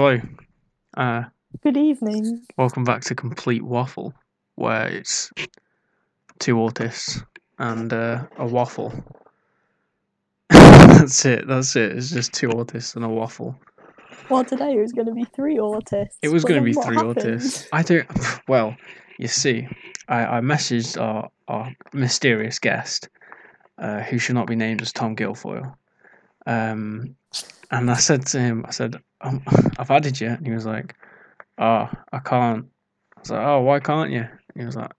Hello. Uh, Good evening. welcome back to Complete Waffle, where it's two autists and uh, a waffle. that's it. That's it. It's just two autists and a waffle. Well, today it was going to be three autists. It was going to be three happened? autists. I don't. Well, you see, I, I messaged our, our mysterious guest, uh, who should not be named as Tom Guilfoyle. Um, and I said to him, I said, um, I've added you. And he was like, Oh, I can't. I was like, Oh, why can't you? He was like,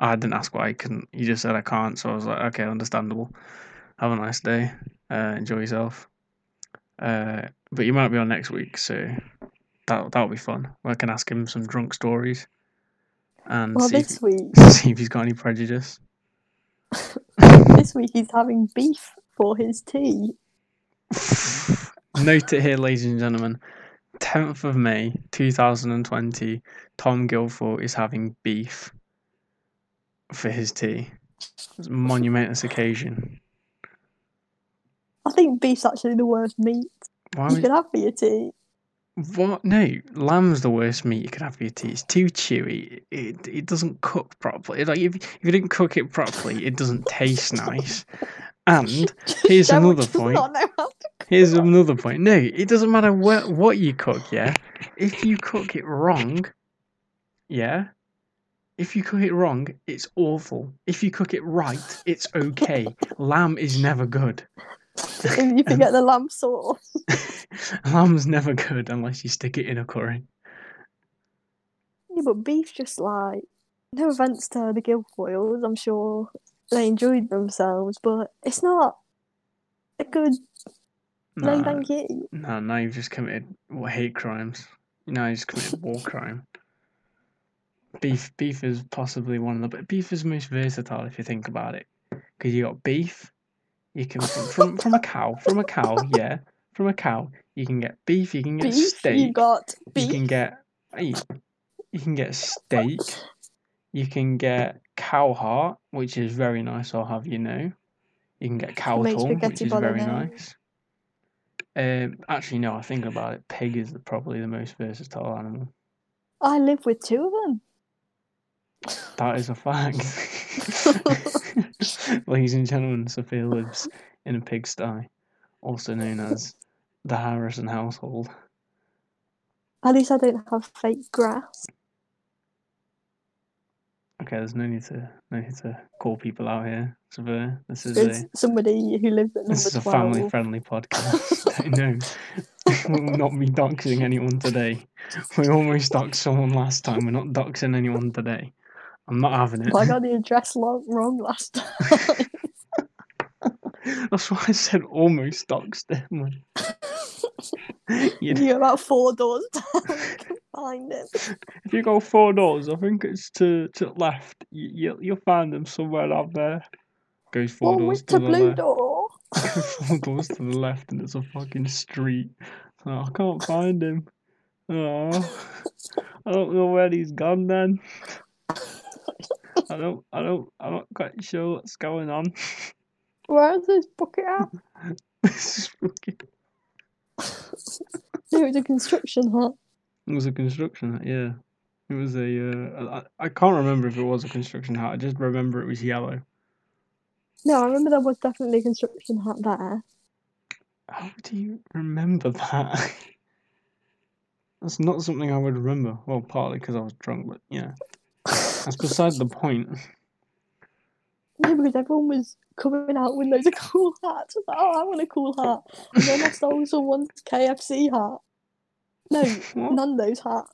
I didn't ask why he couldn't. He just said I can't. So I was like, Okay, understandable. Have a nice day. Uh, enjoy yourself. Uh, but you might be on next week, so that that'll be fun. I can ask him some drunk stories and Well, see, if, week, see if he's got any prejudice. this week he's having beef for his tea. Note it here, ladies and gentlemen. 10th of May 2020, Tom Guilfoyle is having beef for his tea. It's a monumentous occasion. I think beef's actually the worst meat Why you would can have for your tea. What? No, lamb's the worst meat you can have for your tea. It's too chewy. It it doesn't cook properly. Like if, if you didn't cook it properly, it doesn't taste nice. And here's another point. Not know how to Here's another point. No, it doesn't matter what what you cook. Yeah, if you cook it wrong, yeah, if you cook it wrong, it's awful. If you cook it right, it's okay. Lamb is never good. if you forget the lamb sauce. Lamb's never good unless you stick it in a curry. Yeah, but beef's just like no offense to the Guilfoyles, I'm sure they enjoyed themselves, but it's not a good no Nah, thank you. No, now you've just committed hate crimes. Now you just committed war crime. Beef, beef is possibly one of the but beef is most versatile if you think about it, because you got beef. You can from, from from a cow, from a cow, yeah, from a cow. You can get beef. You can get Beef, steak. you got You beef. can get hey, you can get steak. You can get cow heart, which is very nice. I'll have you know. You can get cow tongue, which is very nice. Um, actually, no. I think about it. Pig is the, probably the most versatile animal. I live with two of them. That is a fact. Ladies and gentlemen, Sophia lives in a pigsty, also known as the Harrison household. At least I don't have fake grass. Okay, there's no need to no need to call people out here. This is There's a somebody who lives at number this is a 12. family friendly podcast. no, we will not be doxing anyone today. We almost doxed someone last time. We're not doxing anyone today. I'm not having it. I got the address wrong last time. That's why I said almost doxed him. you you go about four doors down, find him. If you go four doors, I think it's to to the left. You, you you'll find them somewhere out there. Goes four Oh, doors to the the blue left. door. four doors to the left, and it's a fucking street. So I can't find him. Oh, I don't know where he's gone. Then I don't. I don't. I'm not quite sure what's going on. Where is this bucket at? This is fucking- No, it's a construction hut. It was a construction hat. Yeah, it was a. Uh, I, I can't remember if it was a construction hat. I just remember it was yellow. No, I remember there was definitely a construction hut there. How do you remember that? That's not something I would remember. Well, partly because I was drunk, but yeah, that's beside the point. No, because everyone was coming out with loads of cool hats. I was like, oh, I want a cool hat. And then I stole someone's KFC hat. No? Nando's hat.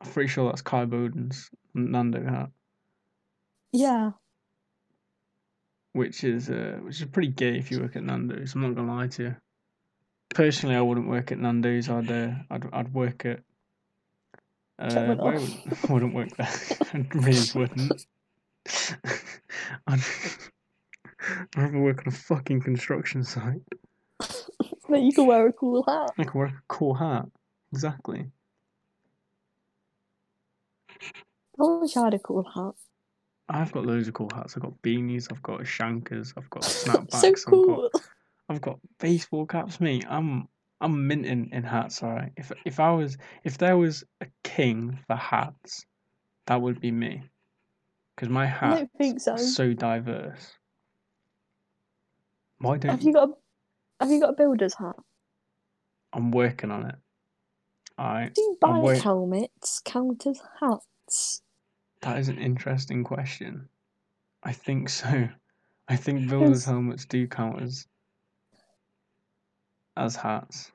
I'm pretty sure that's Kai Bowden's Nando hat, Yeah. which is uh, which is pretty gay if you work at Nando's. I'm not gonna lie to you. Personally, I wouldn't work at Nando's. I'd uh, I'd I'd work at. Uh, where would, I wouldn't work there. I really wouldn't. I'd, I'd rather work on a fucking construction site. But you can wear a cool hat. I can wear a cool hat. Exactly. I wish I had a cool hat. I've got loads of cool hats. I've got beanies. I've got shankers. I've got snapbacks. so I've got cool. I've got baseball caps. Me, I'm I'm minting in hats, alright. If if I was if there was a king for hats, that would be me. Because my hat so. is so diverse. Why don't Have you got a Have you got a builder's hat? I'm working on it. Alright. Do bike wait- helmets count as hats? That is an interesting question. I think so. I think builders' helmets do count as as hats.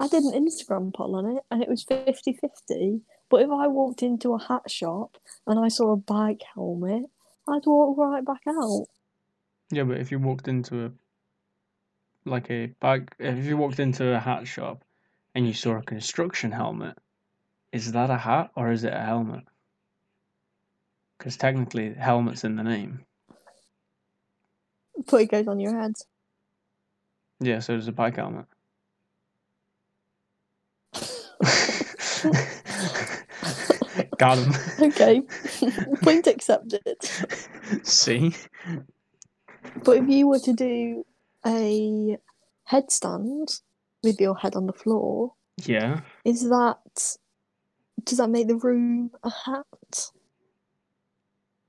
I did an Instagram poll on it and it was 50 50. But if I walked into a hat shop and I saw a bike helmet, I'd walk right back out. Yeah, but if you walked into a like a bike, if you walked into a hat shop and you saw a construction helmet, is that a hat or is it a helmet? Because technically, helmet's in the name. But it goes on your head. Yeah, so does a bike helmet. Got him. Okay, point accepted. See? But if you were to do a headstand with your head on the floor, Yeah. is that. Does that make the room a hat?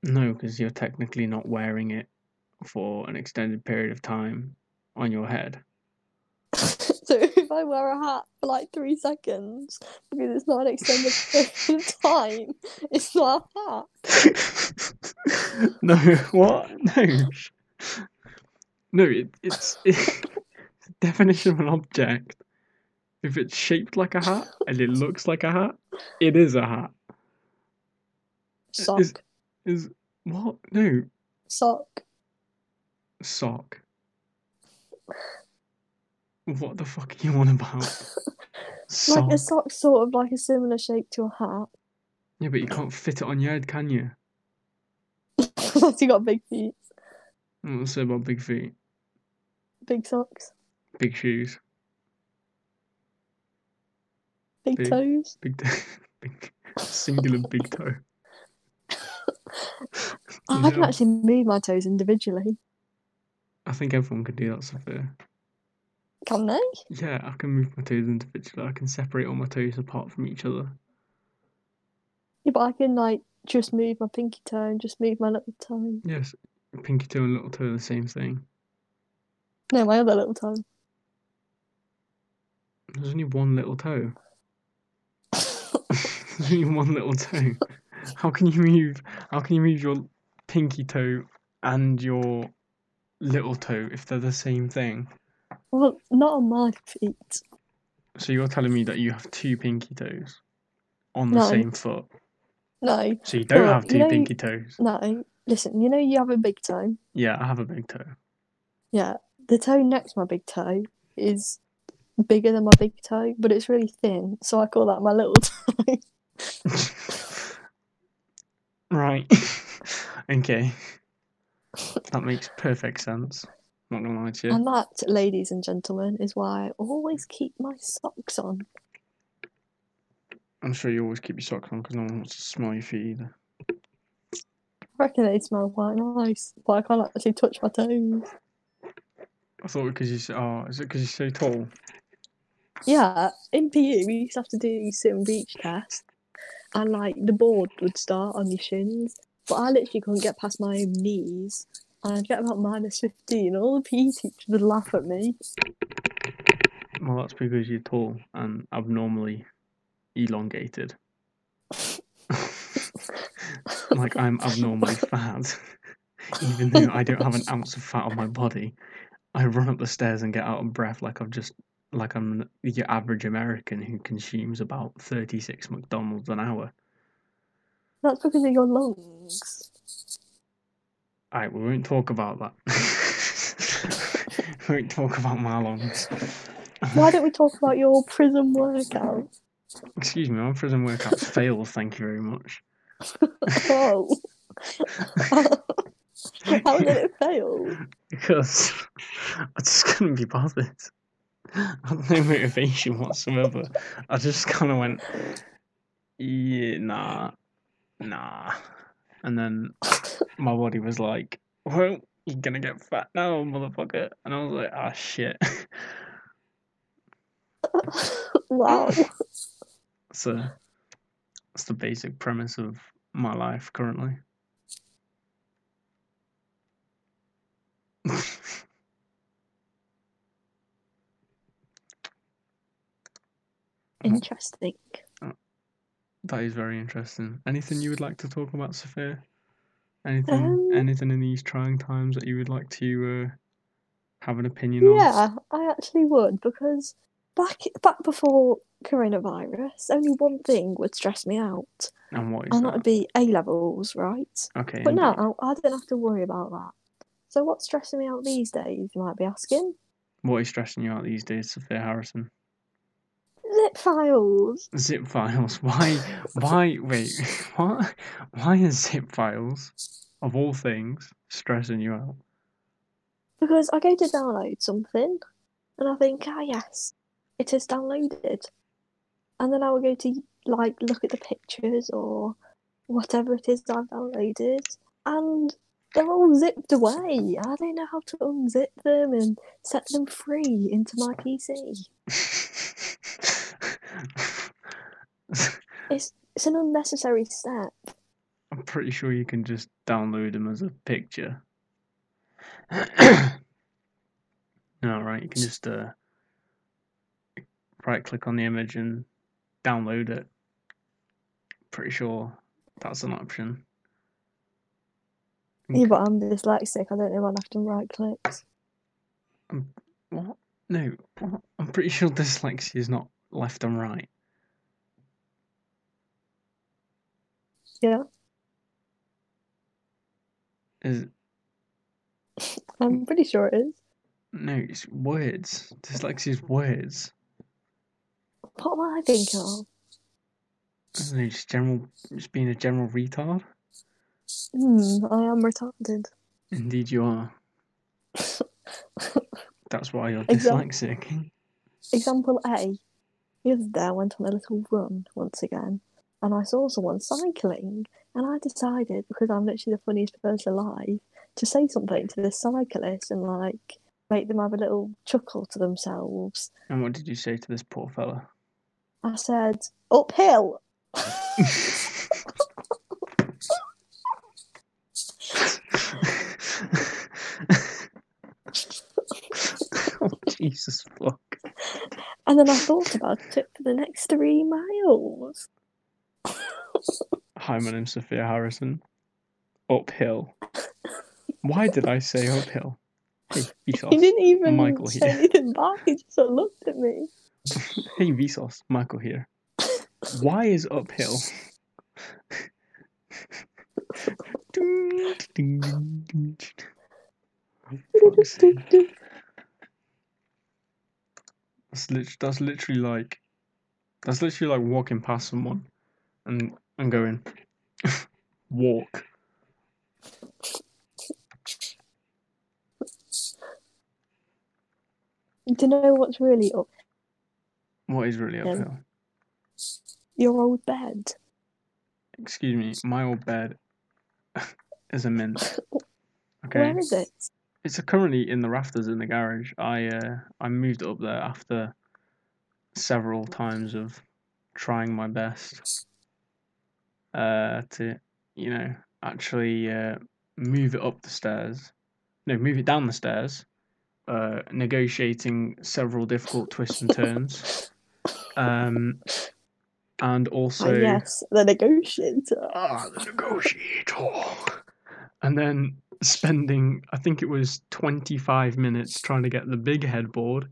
No, because you're technically not wearing it for an extended period of time on your head. So if I wear a hat for like three seconds because it's not an extended period of time, it's not a hat. no, what? No. No, it, it's, the definition of an object. If it's shaped like a hat and it looks like a hat, it is a hat. Sock. Is is what? No, Sock. sock. What the fuck are you on about? Sock. Like a sock's sort of like a similar shape to a hat. Yeah, but you can't fit it on your head, can you? Unless you got big feet. What's about big feet, Big socks. Big shoes, Big, Big. toes. big, big singular big toe. I can actually move my toes individually. I think everyone can do that, Sophia. Can they? Yeah, I can move my toes individually. I can separate all my toes apart from each other. Yeah, but I can like just move my pinky toe and just move my little toe. Yes, pinky toe and little toe are the same thing. No, my other little toe. There's only one little toe. There's only one little toe. How can you move? How can you move your pinky toe and your little toe if they're the same thing? Well, not on my feet. So you're telling me that you have two pinky toes on the No. same foot. No, So you don't Well, have you two know- pinky toes. no. Listen, you know you have a big toe. Yeah, I have a big toe. Yeah, the toe next to my big toe is bigger than my big toe, but it's really thin, so I call that my little toe. right. okay. That makes perfect sense. Not gonna lie to you. And that, ladies and gentlemen, is why I always keep my socks on. I'm sure you always keep your socks on because no one wants to smell your feet either. I reckon they smell quite nice, but I can't actually touch my toes. I thought because you s- oh, is it because you're so tall? Yeah, in PE we used to have to do sit and reach test, and like the board would start on your shins, but I literally couldn't get past my own knees, and I'd get about minus fifteen. All the PE teachers would laugh at me. Well, that's because you're tall and abnormally elongated. like I'm abnormally fat, even though I don't have an ounce of fat on my body. I run up the stairs and get out of breath like I've just like I'm your average American who consumes about 36 McDonald's an hour. That's because of your lungs. Alright, we won't talk about that. we won't talk about my lungs. Why don't we talk about your prison workout? Excuse me, my prison workouts failed, thank you very much. Oh. How did it fail? Because I just couldn't be bothered. No motivation whatsoever. I just kind of went, yeah, nah, nah. And then my body was like, well, you're gonna get fat now, motherfucker. And I was like, ah, shit. Wow. So that's the basic premise of my life currently. Interesting. That is very interesting. Anything you would like to talk about, Sophia? Anything, Um, anything in these trying times that you would like to uh, have an opinion on? Yeah, I actually would because back back before coronavirus, only one thing would stress me out, And what is and that that? would be A levels, right? Okay. But now I don't have to worry about that. So what's stressing me out these days? You might be asking. What is stressing you out these days, Sophia Harrison? Zip files. Zip files. Why? Why? Wait. What? Why is zip files, of all things, stressing you out? Because I go to download something and I think, ah, yes, it is downloaded. And then I will go to like look at the pictures or whatever it is I've downloaded, and they're all zipped away. I don't know how to unzip them and set them free into my PC. It's it's an unnecessary step. I'm pretty sure you can just download them as a picture. no, right? You can just uh, right click on the image and download it. Pretty sure that's an option. Yeah, but I'm dyslexic. I don't know my left and right clicks. What? No, what? I'm pretty sure dyslexia is not left and right. Yeah, Is I'm pretty sure it is. no, it's words. Dyslexia is words. What am I thinking of? I don't know, just general, just being a general retard. Hmm, I am retarded. Indeed, you are. That's why you're dyslexic. Example A. The other day I went on a little run once again and I saw someone cycling and I decided, because I'm literally the funniest person alive, to say something to this cyclist and like make them have a little chuckle to themselves. And what did you say to this poor fella? I said, uphill. oh, Jesus fuck. And then I thought about it for the next three miles. Hi, my name's Sophia Harrison. Uphill. Why did I say uphill? Hey, He Vsauce. didn't even Michael say here. anything back, he just sort of looked at me. Hey, Vsauce. Michael here. Why is uphill? Fuck's sake. That's, lit- that's literally like that's literally like walking past someone and and going walk. Do you know what's really up? What is really uphill? Your old bed. Excuse me, my old bed is a mint. Okay, Where is it? It's currently in the rafters in the garage. I uh, I moved it up there after several times of trying my best uh, to you know actually uh, move it up the stairs. No, move it down the stairs. Uh, negotiating several difficult twists and turns. Um, and also ah, yes, the negotiator. ah, the negotiator. And then spending, I think it was 25 minutes trying to get the big headboard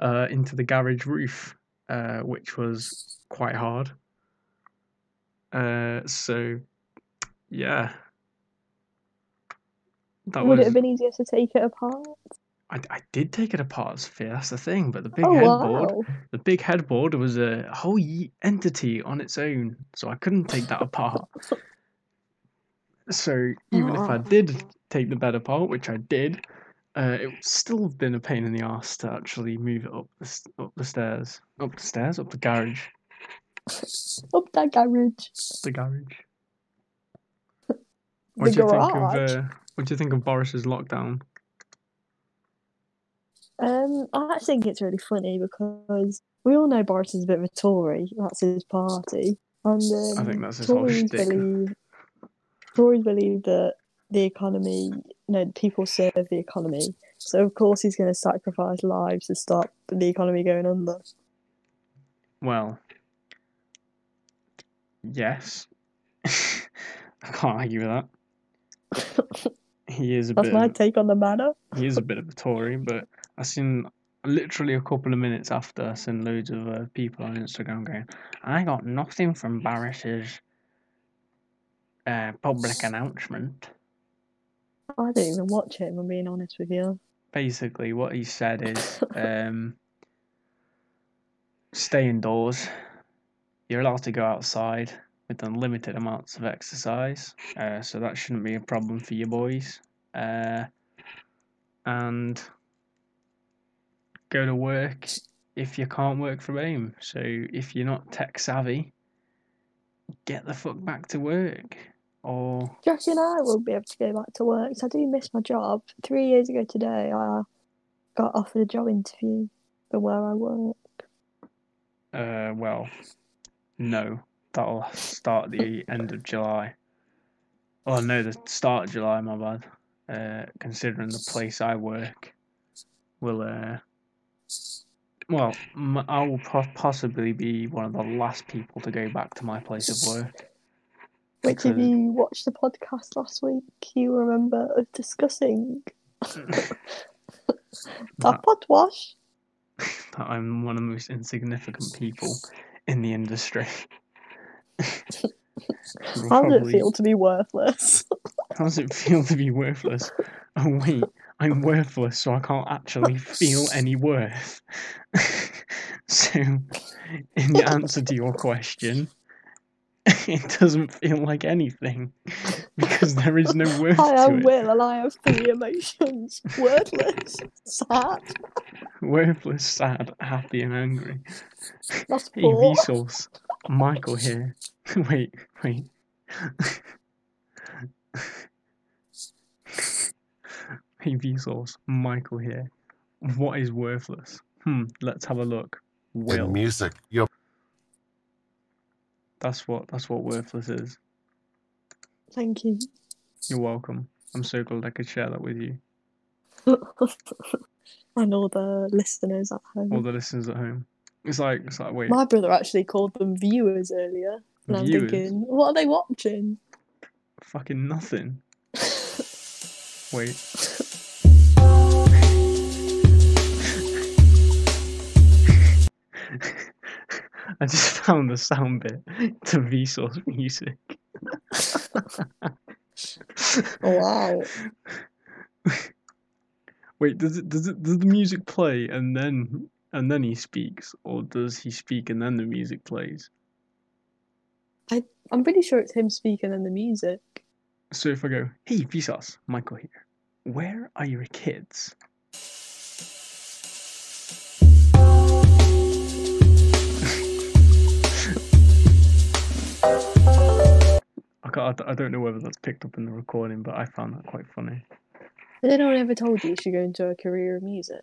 uh, into the garage roof, uh, which was quite hard. Uh, so, yeah. That Would was. it have been easier to take it apart? I, I did take it apart, Sophia. That's the thing. But the big oh headboard, wow! the big headboard was a whole entity on its own, so I couldn't take that apart. So even if I Ah. did take the bed apart, which I did, uh, it would still have been a pain in the ass to actually move it up the up the stairs, up the stairs, up the garage, Up that garage. the garage. What do you think of uh, what do you think of Boris's lockdown? Um, I actually think it's really funny because we all know Boris is a bit of a Tory. That's his party, and um, I think that's his whole Tories shtick. believe Tories believe that the economy, no, people serve the economy. So of course he's going to sacrifice lives to stop the economy going under. Well, yes. I can't argue with that. He is a That's bit. my Of, take on the matter. he is a bit of a Tory, but I seen literally a couple of minutes after I seen loads of uh, people on Instagram going, "I got nothing from Boris's uh, public announcement." I didn't even watch it. If I'm being honest with you. Basically, what he said is, um, "Stay indoors. You're allowed to go outside." With unlimited amounts of exercise, uh, so that shouldn't be a problem for you boys. Uh, and go to work if you can't work from home. So if you're not tech savvy, get the fuck back to work. Or you reckon I will be able to go back to work? 'Cause I do miss my job. Three years ago today, I got offered a job interview for where I work. uh, well, no, that'll start the end of July. Oh no, the start of July. My bad. Uh, considering the place I work will uh. Well, I will possibly be one of the last people to go back to my place of work. Which, if you watched the podcast last week, you remember us discussing that, that pot wash. that I'm one of the most insignificant people in the industry. How does it feel to be worthless? How does it feel to be worthless? Oh wait, I'm worthless, so I can't actually feel any worth. so, in answer to your question, it doesn't feel like anything because there is no worth I to am it. Will and I have three emotions worthless, sad, Worthless, sad, happy, and angry. that's Hey, four. Vsauce, Michael here. wait, wait. hey, Vsauce, Michael here. What is worthless? Hmm, let's have a look. Will. in music. You're That's what that's what worthless is. Thank you. You're welcome. I'm so glad I could share that with you. and all the listeners at home. All the listeners at home. It's like it's like wait, My brother actually called them viewers earlier. And I'm thinking, what are they watching? Fucking nothing. Wait. I just found the sound bit to Vsauce music. Oh, wow. Wait, does it does it does the music play and then and then he speaks, or does he speak and then the music plays? I'm pretty sure it's him speaking and the music. So if I go, hey Vsauce, Michael here, where are your kids? I, I don't know whether that's picked up in the recording, but I found that quite funny. Has anyone ever told you you should go into a career in music?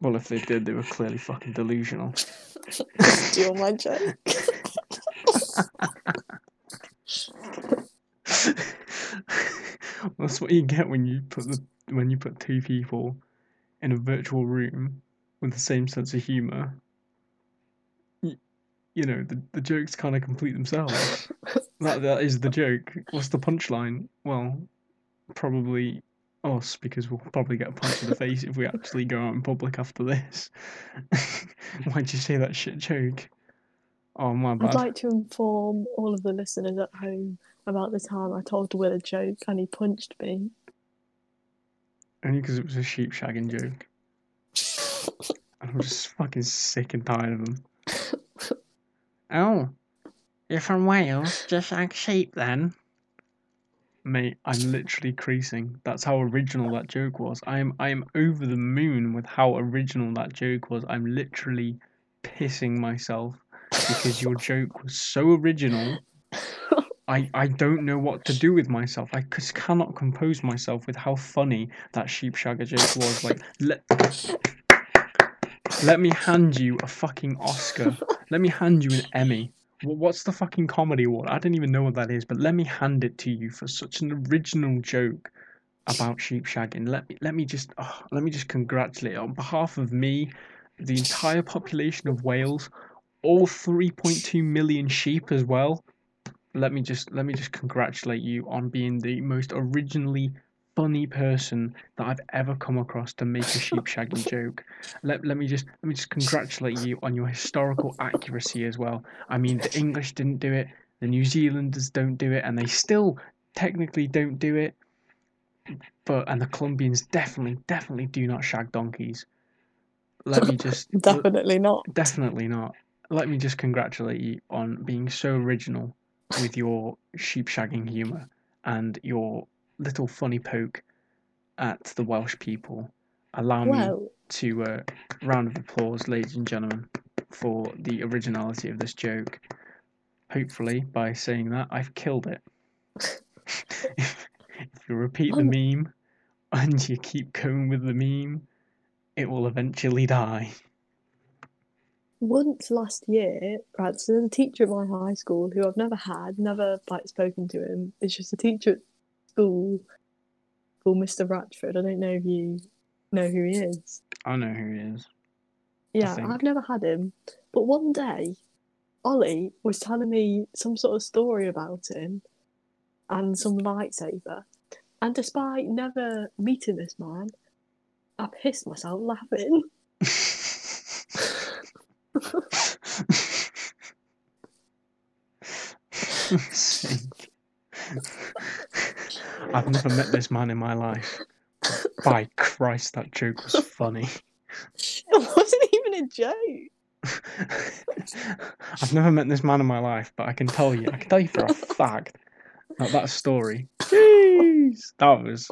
Well, if they did, they were clearly fucking delusional. Steal my joke. That's what you get when you put the when you put two people in a virtual room with the same sense of humor. You, know, the the jokes kind of complete themselves. that that is the joke. What's the punchline? Well, probably us because we'll probably get a punch in the face if we actually go out in public after this. Why'd you say that shit joke? Oh my bad. I'd like to inform all of the listeners at home about the time I told Will a joke and he punched me. Only because it was a sheep shagging joke. I'm just fucking sick and tired of them. Oh, you're from Wales? Just like sheep then? Mate, I'm literally creasing. That's how original that joke was. I'm I'm over the moon with how original that joke was. I'm literally pissing myself because your joke was so original I, I don't know what to do with myself. I just cannot compose myself with how funny that sheep shagger joke was. Like, let, let me hand you a fucking Oscar. Let me hand you an Emmy. What's the fucking comedy award? I don't even know what that is, but let me hand it to you for such an original joke about sheep shagging. Let me let me just oh, let me just congratulate on behalf of me, the entire population of Wales, all 3.2 million sheep as well. Let me just let me just congratulate you on being the most originally funny person that I've ever come across to make a sheep shagging joke. Let, let me just let me just congratulate you on your historical accuracy as well. I mean the English didn't do it, the New Zealanders don't do it, and they still technically don't do it. But and the Colombians definitely, definitely do not shag donkeys. Let me just Definitely not. Definitely not. Let me just congratulate you on being so original with your sheep shagging humour and your little funny poke at the Welsh people. Allow me to uh, round of applause, ladies and gentlemen, for the originality of this joke. Hopefully, by saying that, I've killed it. if, if you repeat the Um, meme and you keep going with the meme, it will eventually die. once last year, right, so there's a teacher at my high school who I've never had, never like spoken to him. It's just a teacher school called Mr. Ratchford. I don't know if you know who he is. I know who he is. Yeah. I've never had him. But one day, Ollie was telling me some sort of story about him and some lightsaber. And despite never meeting this man, I pissed myself laughing. I've never met this man in my life. By Christ, that joke was funny. It wasn't even a joke. I've never met this man in my life, but I can tell you, I can tell you for a fact that that story. Jeez, that was.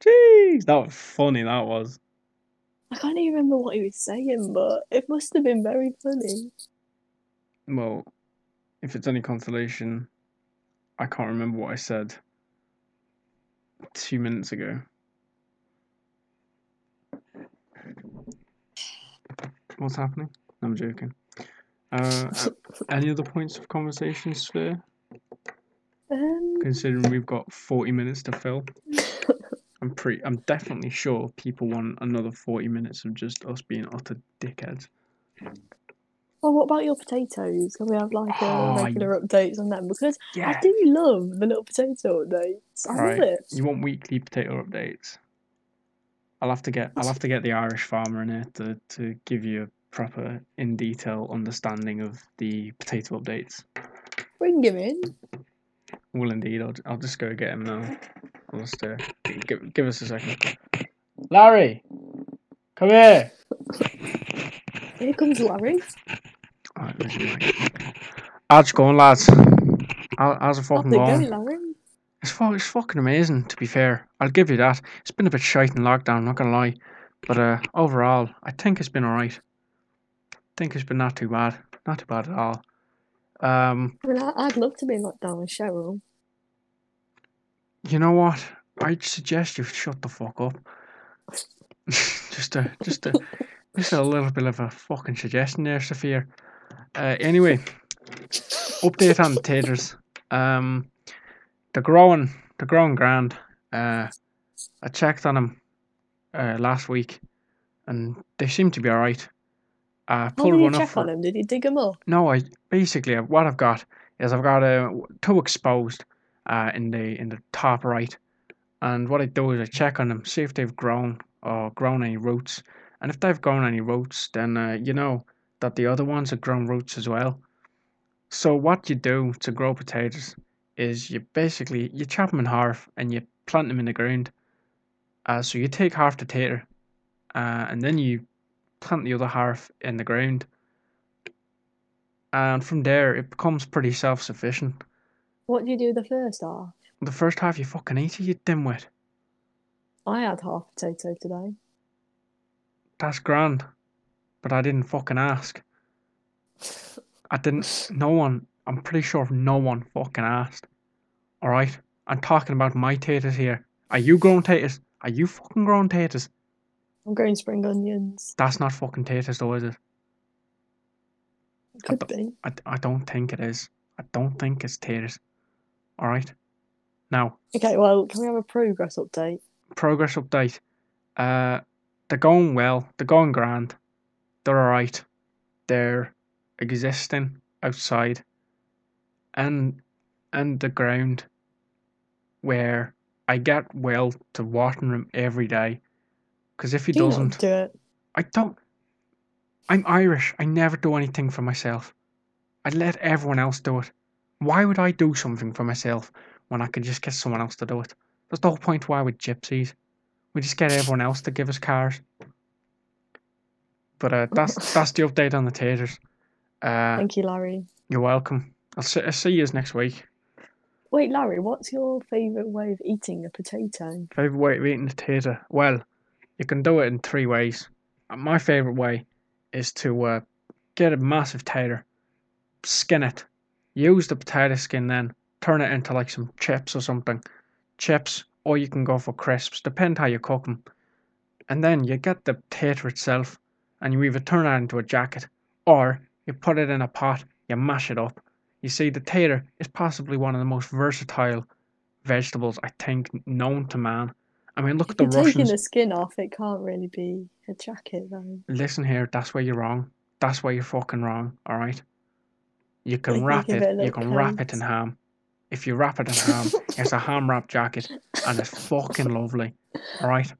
Jeez, that was funny. That was. I can't even remember what he was saying, but it must have been very funny. Well, if it's any consolation, I can't remember what I said two minutes ago. What's happening? I'm joking. Uh, any other points of conversation, Sophia? Um, Considering we've got 40 minutes to fill, I'm pretty. I'm definitely sure people want another 40 minutes of just us being utter dickheads. Well, what about your potatoes? Can we have like Oh, regular updates on them? Because I Yeah. do love the little potato updates. I love it. You want weekly potato updates? I'll have to get I'll have to get the Irish farmer in here to, to give you a proper in detail understanding of the potato updates. Bring him in. Will indeed. I'll, I'll just go get him now. I'll just uh, give, give us a second. Larry, come here. Here comes Larry. Alright, there's your mic. How's it going, lads? It How's fucking it going? going, Larry? It's, fu- it's fucking amazing, to be fair. I'll give you that. It's been a bit shite in lockdown, not gonna lie. But uh, overall, I think it's been alright. I think it's been not too bad. Not too bad at all. Um, I mean, I'd love to be in lockdown with Cheryl. you know what? I'd suggest you shut the fuck up. just a, just a, just a little bit of a fucking suggestion there, Sophia. Uh, anyway, update on the taters. Um, they're growing, they're growing grand. Uh, I checked on them uh, last week, and they seem to be all right. I How pulled did you one up. check For, on them? Did you dig them up? no, I basically what I've got is I've got uh, two exposed uh, in the in the top right, and what I do is I check on them, see if they've grown or grown any roots, and if they've grown any roots, then uh, you know that the other ones have grown roots as well. So what you do to grow potatoes is you basically you chop them in half and you plant them in the ground. Uh, so you take half the tater, uh, and then you plant the other half in the ground and from there it becomes pretty self-sufficient. What do you do the first half? The first half you fucking eat it, you dimwit. I had half potato today. That's grand, but I didn't fucking ask. I didn't. No one. I'm pretty sure no one fucking asked. Alright? I'm talking about my taters here. Are you growing taters? Are you fucking growing taters? I'm growing spring onions. That's not fucking taters though, is it? Could be. I, I don't think it is. I don't think it's taters. Alright? Now, Okay, well, can we have a progress update? progress update. Uh, they're going well. They're going grand. They're alright. They're existing outside and and the ground where I get well to watering them every day. Because if he don't, doesn't, do it? I don't. I'm Irish. I never do anything for myself. I let everyone else do it. Why would I do something for myself when I could just get someone else to do it? That's the whole point why with gypsies. We just get everyone else to give us cars. But uh, that's that's the update on the taters. Uh, Thank you, Larry. you're welcome. I'll see, I'll see you next week. Wait, Larry, what's your favourite way of eating a potato? Favorite way of eating a tater? Well, you can do it in three ways. Uh, My favorite way is to uh, get a massive tater, skin it, use the potato skin, then turn it into like some chips or something, chips, or you can go for crisps, depend how you cook them. And then you get the tater itself, and you either turn that into a jacket, or you put it in a pot, you mash it up. You see, the tater is possibly one of the most versatile vegetables I think known to man. I mean, look at the you're taking the skin off, it can't really be a jacket, though. Listen here, that's where you're wrong. That's where you're fucking wrong. All right. You can Like, wrap it. it You can wrap it in ham. If you wrap it in ham, it's a ham wrap jacket, and it's fucking lovely. All right.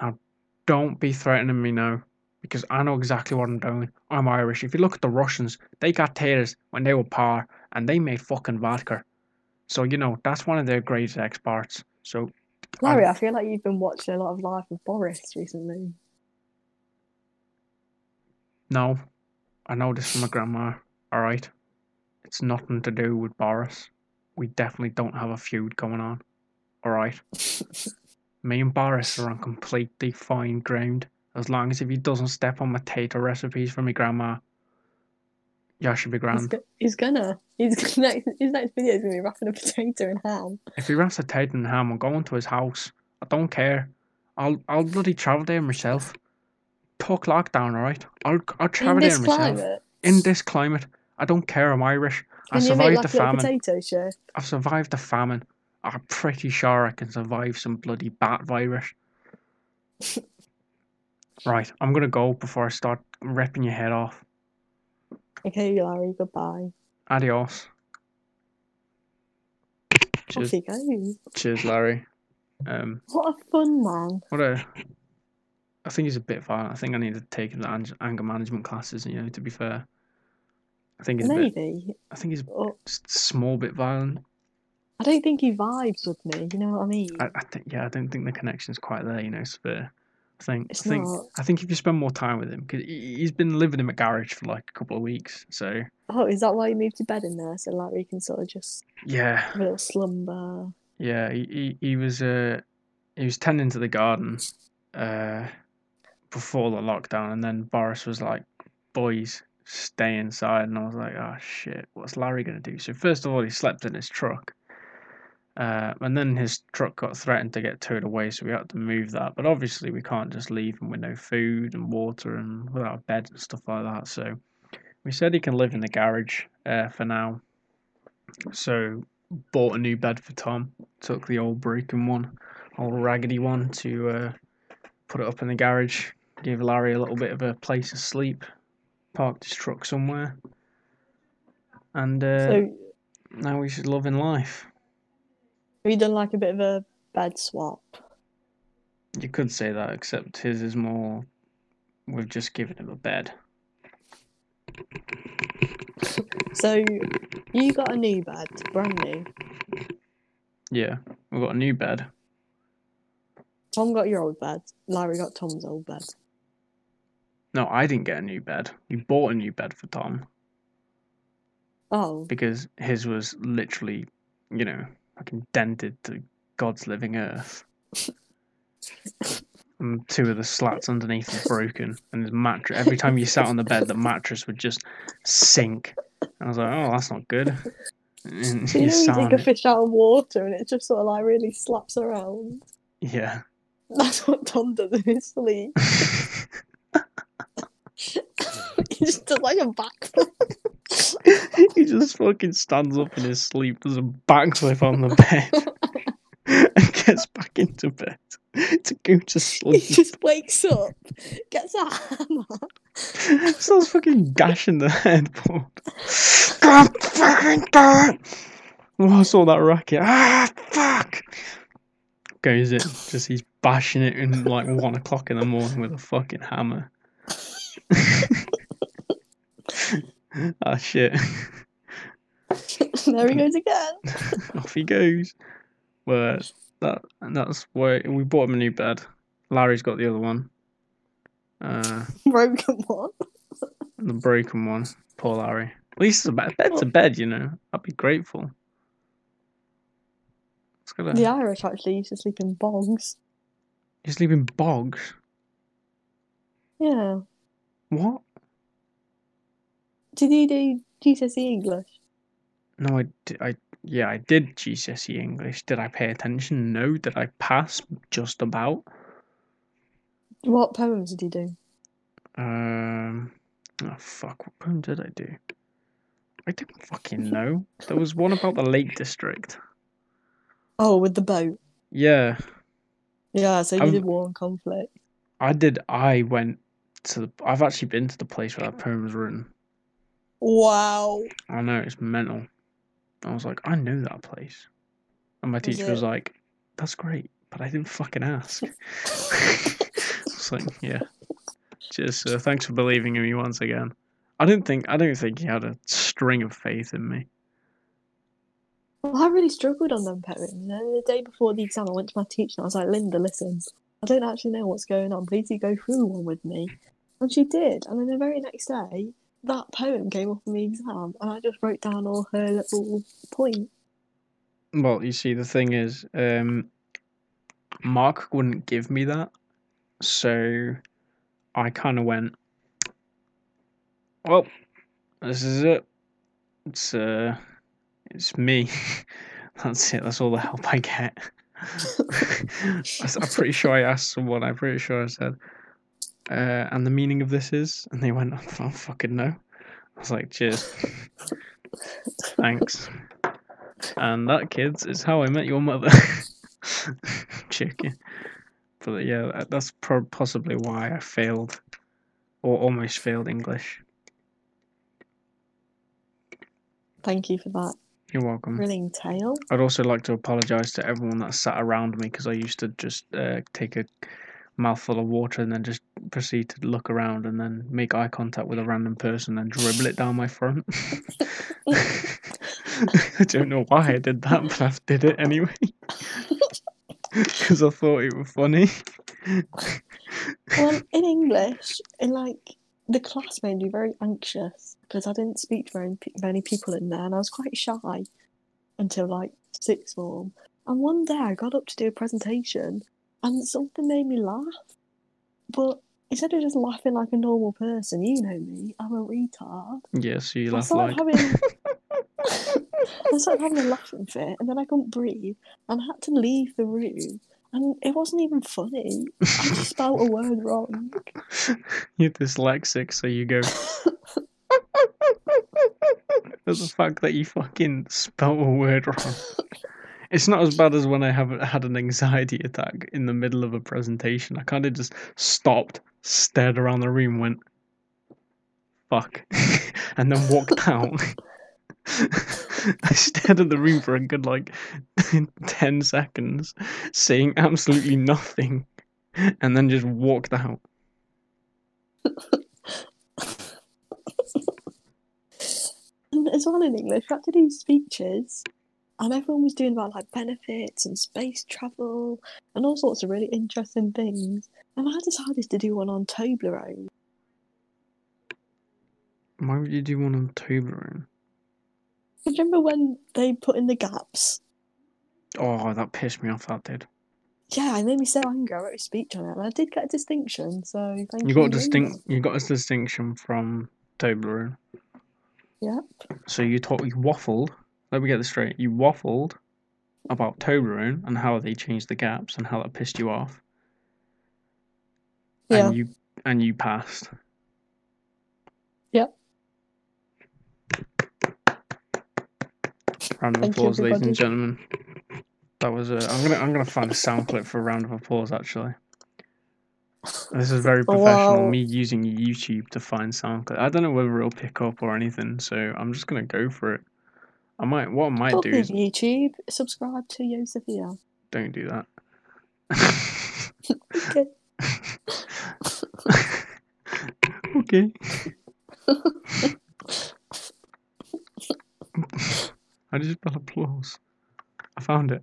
Now, don't be threatening me now, because I know exactly what I'm doing. I'm Irish. If you look at the Russians, they got taters when they were poor, and they made fucking vodka. So you know that's one of their greatest exports. So Larry, I feel like you've been watching a lot of Life with Boris recently. No, I know this from my grandma. All right, it's nothing to do with Boris. We definitely don't have a feud going on. All right, me and Boris are on completely fine ground. As long as if he doesn't step on my tater recipes from my grandma, yeah, should be He's, grand. go- he's gonna. He's next. His next video is gonna be wrapping a potato in ham. If he wraps a tater in ham, I'm going to his house. I don't care. I'll I'll bloody travel there myself. Talk lockdown, all right? I'll I'll travel there this myself. climate, In this climate, I don't care. I'm Irish. I can make survived the famine. potato chef? I've survived the famine. I'm pretty sure I can survive some bloody bat virus. right, I'm gonna go before I start ripping your head off. Okay, Larry. Goodbye. Adios. Cheers, Off he goes. cheers, Larry. Um, What a fun man. what a. I think he's a bit violent. I think I need to take him to anger management classes. You know, to be fair, I think he's a bit. Maybe. I think he's Or, just a small bit violent. I don't think he vibes with me. You know what I mean? I, I think yeah, I don't think the connection's quite there. You know, fair. I think It's I think not. I think if you spend more time with him, because he's been living in a garage for like a couple of weeks, so Oh, is that why he moved to bed in there? So Larry can sort of just yeah, a little slumber. yeah. He he, he was uh he was tending to the garden, uh, before the lockdown, and then Boris was like, "Boys, stay inside," and I was like, "Oh shit, what's Larry gonna do?" So first of all, he slept in his truck. Uh, and then his truck got threatened to get towed away, so we had to move that. But obviously, we can't just leave him with no food and water and without a bed and stuff like that. So we said he can live in the garage uh, for now. So bought a new bed for Tom. Took the old broken one, old raggedy one, to uh, put it up in the garage. Gave Larry a little bit of a place to sleep. Parked his truck somewhere, and uh, So now he's loving life. Have you done like a bit of a bed swap? You could say that, except his is more. We've just given him a bed. So you got a new bed, brand new. Yeah, we've got a new bed. Tom got your old bed. Larry got Tom's old bed. No, I didn't get a new bed. We bought a new bed for Tom Oh, because his was literally, you know, fucking dented to God's living earth. and two of the slats underneath were broken, and his mattress. Every time you sat on the bed, the mattress would just sink I was like, oh, that's not good. And you know, you take a fish out of water and it just sort of like really slaps around. yeah. That's what Tom does in his sleep. he just does like a backflip. he just fucking stands up in his sleep, does a backflip on the bed, and gets back into bed to go to sleep. He just wakes up, gets a hammer. Starts fucking gashing the headboard. God fucking damn it! Oh, I saw that racket. Ah, fuck! Goes in, just he's bashing it in like one o'clock in the morning with a fucking hammer. Ah, shit. there he goes again. Off he goes. But that that's why we bought him a new bed. Larry's got the other one. Uh, Broken one. the broken one. Poor Larry. At least it's a bed. Bed's a bed, you know. I'd be grateful. It's got a, The Irish actually used to sleep in bogs. You sleep in bogs. Yeah. What? Did you do GCSE English? No, I, di- I yeah, I did GCSE English. Did I pay attention? No. Did I pass? Just about. What poems did you do? Um, oh fuck, what poem did I do? I don't fucking know. There was one about the Lake District. Oh, with the boat. Yeah, Yeah, so you I'm- did war and conflict. I did. I went to. The, I've actually been to the place where that poem was written. Wow. I know it's mental. I was like, I know that place, and my teacher was like, "That's great," but I didn't fucking ask. it's like, yeah. Just uh, thanks for believing in me once again. I didn't think. I don't think he had a string of faith in me. Well, I really struggled on them poems. And then the day before the exam, I went to my teacher and I was like, Linda, listen, I don't actually know what's going on. Please do go through one with me. And she did. And then the very next day, that poem came up in the exam and I just wrote down all her little points. Well, you see, the thing is, um, Mark wouldn't give me that, so I kind of went, "Well, this is it. It's uh, it's me. That's it. That's all the help I get." I'm pretty sure I asked someone. I'm pretty sure I said, uh, "And the meaning of this is," and they went, "I don't fucking know." I was like, "Cheers, thanks." And that, kids, is how I met your mother. Chicken. But yeah, that's pro- possibly why I failed, or almost failed English. Thank you for that You're welcome. thrilling tale. I'd also like to apologise to everyone that sat around me because I used to just uh, take a mouthful of water and then just proceed to look around and then make eye contact with a random person and dribble it down my front. I don't know why I did that, but I did it anyway. Because I thought it was funny. Well, in English, in like the class made me very anxious because I didn't speak to very many people in there, and I was quite shy until like sixth form. And one day I got up to do a presentation, and something made me laugh. But instead of just laughing like a normal person, you know me, I'm a retard. Yes, you I laugh started like. having. I started having a laughing fit, and then I couldn't breathe, and I had to leave the room. And it wasn't even funny. I just spelled a word wrong. You're dyslexic, so you go. The fact that you fucking spelt a word wrong. It's not as bad as when I have had an anxiety attack in the middle of a presentation. I kind of just stopped, stared around the room, went, fuck, and then walked out. I stared at the room for a good like 10 seconds, saying absolutely nothing, and then just walked out. And as well in English, we had to do speeches, and everyone was doing about like benefits and space travel and all sorts of really interesting things. And I decided to do one on Toblerone. Why would you do one on Toblerone? Remember when they put in the gaps? Oh, that pissed me off. That did. Yeah, it made me so angry. I wrote a speech on it, and I did get a distinction. So thank you. You got a distinct. You got a distinction from Toblerone. Yeah. So you talk, you waffled. Let me get this straight. You waffled about Toblerone and how they changed the gaps and how that pissed you off. Yeah. And you and you passed. Yep. Round of Thank applause, ladies and gentlemen. That was a. I'm gonna I'm gonna find a sound clip for a round of applause. Actually, this is very professional. Wow. Me using YouTube to find sound clip. I don't know whether it'll pick up or anything, so I'm just gonna go for it. I might. What I might Talking do is YouTube, subscribe to Yosefia. don't do that. Okay. okay. I just spell applause. I found it.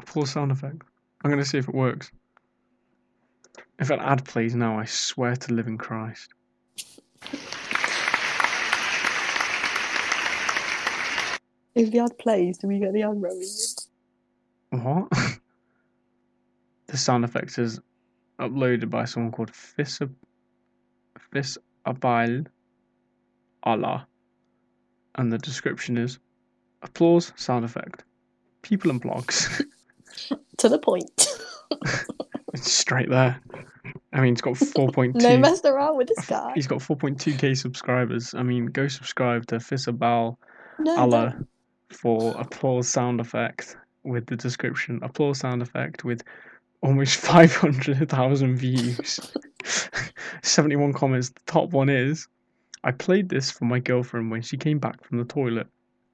Applause sound effect. I'm gonna see if it works. If an ad plays now, I swear to living Christ. If the ad plays, do we get the ad rolling? What? the sound effect is uploaded by someone called Fisab Fisabil Allah. And the description is applause sound effect. People and blogs. To the point. it's straight there. I mean, it's got 4.2. no messing around with this guy. He's got 4.2k subscribers. I mean, go subscribe to Fisabal No, Allah for applause sound effect with the description applause sound effect with almost 500,000 views, 71 comments. The top one is I played this for my girlfriend when she came back from the toilet,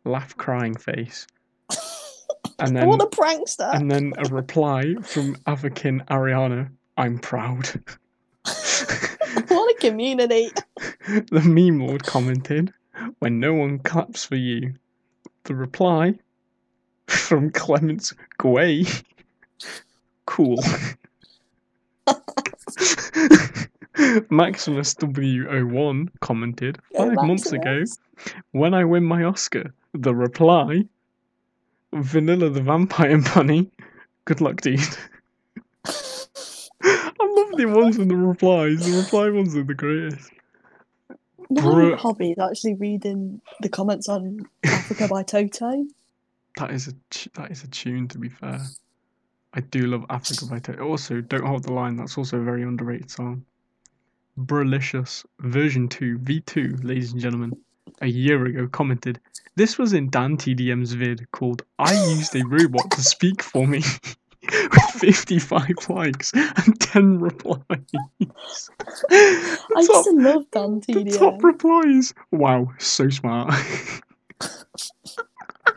laugh crying face. And then What a prankster! and then a reply from Avakin Ariana, I'm proud. what a community! the meme lord commented, when no one claps for you. The reply from Clements Guay, cool. Maximus W01 commented Go five months ago, when I win my Oscar. The reply, Vanilla the Vampire Bunny, good luck, dude. I love the ones in the replies. The reply ones are the greatest. My Bru- hobby is actually reading the comments on Africa by Toto. That is a that is a tune. To be fair, I do love Africa by Toto. Also, don't hold the line. That's also a very underrated song. Bralicious version two V two, ladies and gentlemen, a year ago commented. This was in DanTDM's vid called "I used a robot to speak for me." With 55 likes and 10 replies. I Top- to love Dan the top replies. Wow, so smart.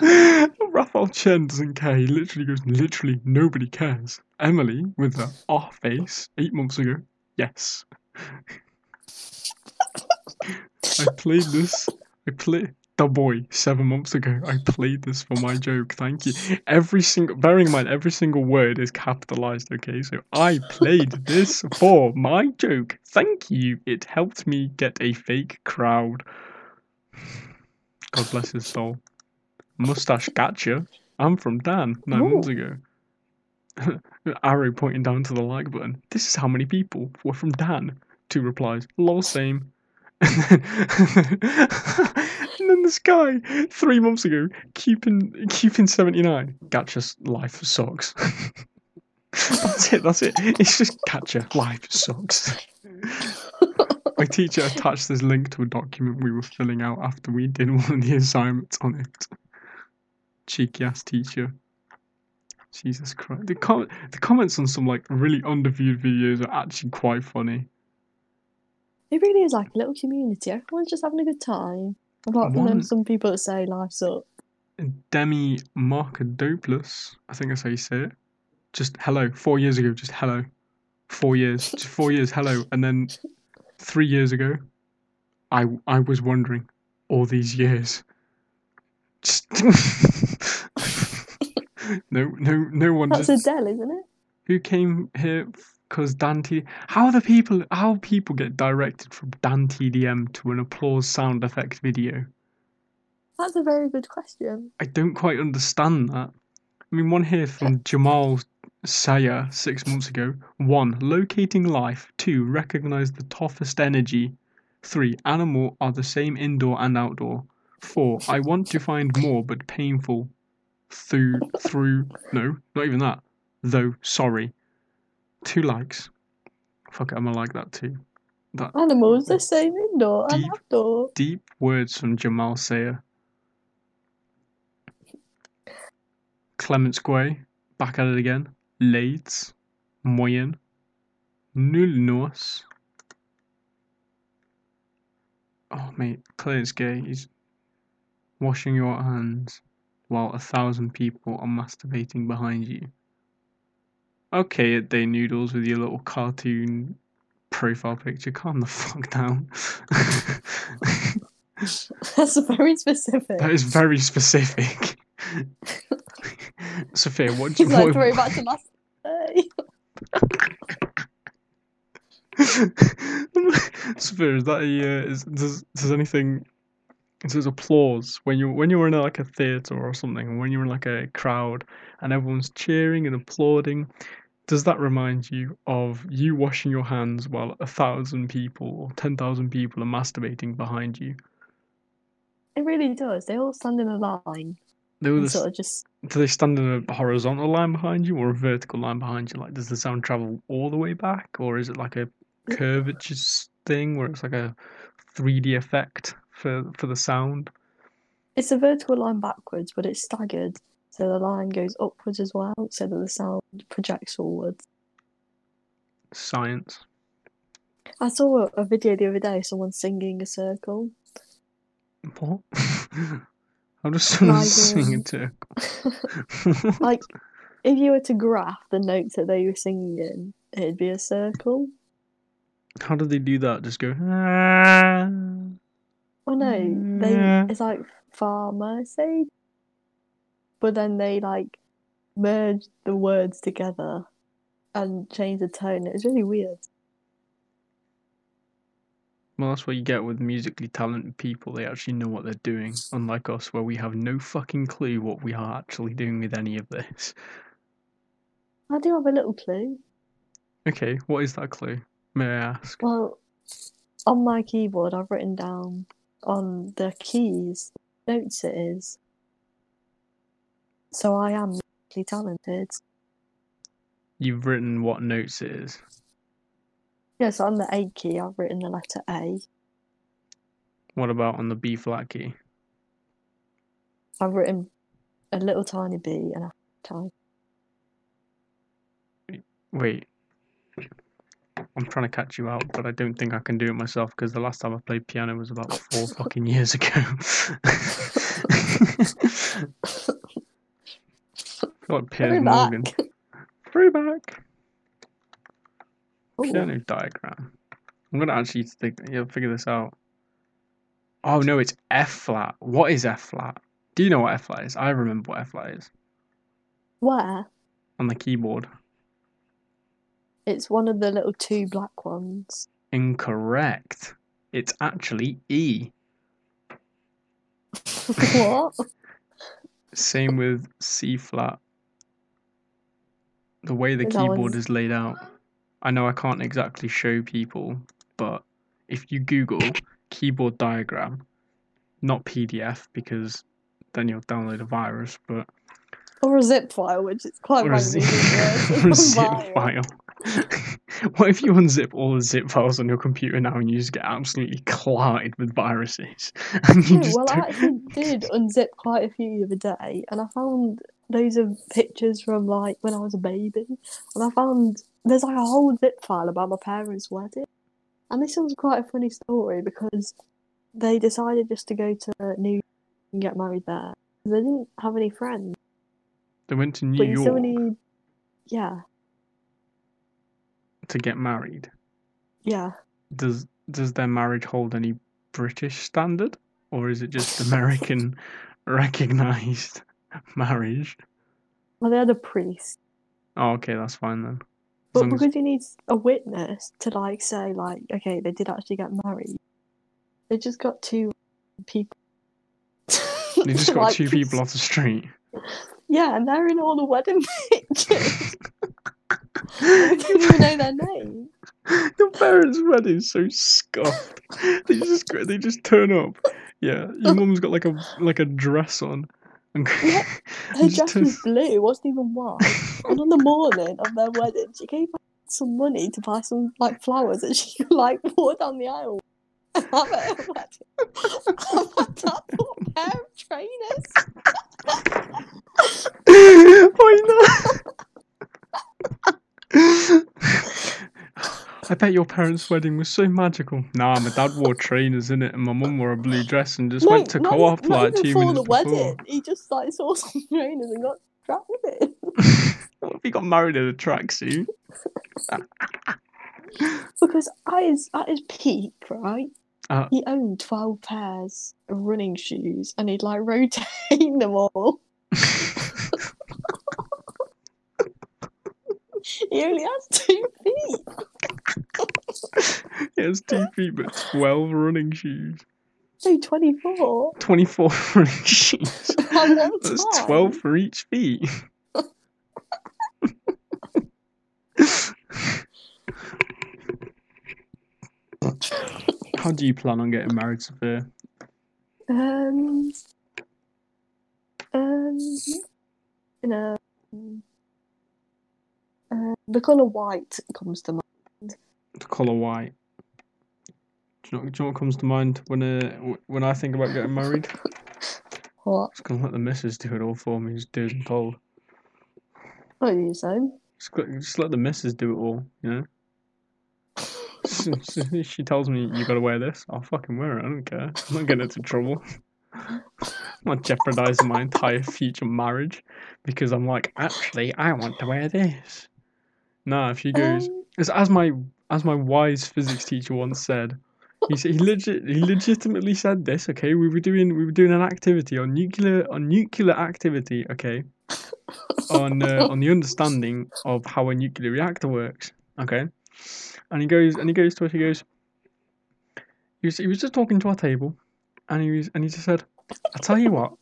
Raphael Chen doesn't care. He literally goes, literally nobody cares. Emily, with the off face, eight months ago, yes. I played this. I played the boy seven months ago. I played this for my joke. Thank you. Every single, bearing in mind, every single word is capitalized. Okay, so I played this for my joke. Thank you. It helped me get a fake crowd. God bless his soul. Mustache gotcha. I'm from Dan nine months ago. Arrow pointing down to the like button. This is how many people were from Dan. Two replies. Lol, same. Then this guy three months ago, keeping keeping seventy nine. Gotcha's life sucks. that's it. That's it. It's just gotcha. Life sucks. My teacher attached this link to a document we were filling out after we did one of the assignments on it. Cheeky ass teacher. Jesus Christ. The com- the comments on some like really underviewed videos are actually quite funny. It really is like a little community. Everyone's just having a good time. Apart from them, some people that say life's up. Demi Markadopoulos, I think that's how you say it. Just hello. Four years ago, just hello. Four years. Just four years, hello. And then three years ago, I I was wondering all these years. Just no no no one That's just Adele, isn't it? who came here because Dante. How the people how people get directed from DanTDM to an applause sound effect video? That's a very good question. I don't quite understand that. I mean, one here from Jamal Saya six months ago. One, locating life. Two, recognize the toughest energy. Three, animal are the same indoor and outdoor. Four. I want to find more, but painful. Through, through. No, not even that. Though, sorry. Two likes. Fuck it, I'm gonna like that too. That Animals the same indoor and Deep. outdoor. deep words from Jamal Sayer. Clements Quay, back at it again. Leeds, Moyen, Nul Nos. Oh, mate, Clarence Gay is washing your hands while a thousand people are masturbating behind you. Okay, at Day Noodles with your little cartoon profile picture. Calm the fuck down. That's very specific. That is very specific. Sophia, what do you like what, throwing back to last day. Sophia, is that a uh, is does does anything does applause when you when you're in like a theatre or something, and when you're in like a crowd and everyone's cheering and applauding, does that remind you of you washing your hands while a thousand people or ten thousand people are masturbating behind you? It really does. They all stand in a line They and sort of just. Do they stand in a horizontal line behind you or a vertical line behind you? Like, does the sound travel all the way back, or is it like a curvature thing where it's like a 3D effect for for the sound? It's a vertical line backwards, but it's staggered. So the line goes upwards as well, so that the sound projects forwards. Science. I saw a video the other day, someone singing a circle. What? How does someone Like, sing um, it to? Like, if you were to graph the notes that they were singing in, it'd be a circle. How do they do that? Just go. "Ah." Oh no, they it's like pharmacy, but then they like merge the words together and change the tone. It's really weird. Well, that's what you get with musically talented people. They actually know what they're doing, unlike us, where we have no fucking clue what we are actually doing with any of this. I do have a little clue. Okay, what is that clue? May I ask? Well, on my keyboard, I've written down on the keys notes it is. So I am really talented. You've written what notes it is. Yes, on the A key, I've written the letter A. What about on the B flat key? I've written a little tiny B and a tiny. Wait. I'm trying to catch you out, but I don't think I can do it myself because the last time I played piano was about four fucking years ago. like Piers Throw Morgan. back. Throwback. Ooh. Piano diagram. I'm gonna actually think, yeah, figure this out. Oh no, it's F flat. What is F flat? Do you know what F flat is? I remember what F flat is Where? on the keyboard. It's one of the little two black ones. Incorrect. It's actually E. what? Same with C flat. The way the keyboard is laid out. I know I can't exactly show people, but if you Google keyboard diagram, not PDF because then you'll download a virus, but Or a zip file, which is quite or a zip, or a zip file. what if you unzip all the zip files on your computer now and you just get absolutely clotted with viruses? And you just well, I don't- actually did unzip quite a few the other day, and I found loads are pictures from like when I was a baby, and I found there's like a whole zip file about my parents' wedding, and this was quite a funny story because they decided just to go to New York and get married there. They didn't have any friends, they went to New but still York. need, yeah, to get married. yeah. Does does their marriage hold any British standard, or is it just American recognized marriage? Well, they had a priest, Oh, okay, that's fine then. As but long as- because you need a witness to like say like, okay, they did actually get married. They just got two people. They just got Like, two people off the street. Yeah, and they're in all the wedding pictures. I don't even know their name. Your parents' wedding's so scuffed. They just they just turn up Yeah, your mum's got like a like a dress on. And Yeah, Her dress was blue, it wasn't even white. and on the morning of their wedding, she gave her some money to buy some like flowers that she like walk down the aisle. And have at her wedding. And my dad bought a pair of trainers. Why not? I bet your parents' wedding was so magical. Nah, my dad wore trainers in it, and my mum wore a blue dress and just went to not co-op not like two minutes the before. wedding. He just like saw some trainers and got attracted. what if he got married in a tracksuit? Because at his at his peak, right, Uh. he owned twelve pairs of running shoes, and he'd like rotate them all. He only has two feet. He has two feet, but 12 running shoes. So twenty four. 24 running shoes. At That's time. 12 for each feet. How do you plan on getting married, Sophia? Um. Um. In a. Uh, the colour white comes to mind. The colour white. Do you, know, do you know what comes to mind when uh, when I think about getting married? What? Just gonna let the missus do it all for me, just do as I'm told. What are you saying? Just, let- just let the missus do it all, you know? she, she tells me you gotta wear this, I'll fucking wear it. I don't care. I'm not getting into trouble. I'm not jeopardizing my entire future marriage because I'm like, actually, I want to wear this. Nah, if she goes, Um, as, as my as my wise physics teacher once said, he said he legit he legitimately said this. Okay, we were doing we were doing an activity on nuclear on nuclear activity. Okay, on uh, on the understanding of how a nuclear reactor works. Okay, and he goes and he goes to us. He goes. He was, he was just talking to our table, and he was and he just said, "I tell you what,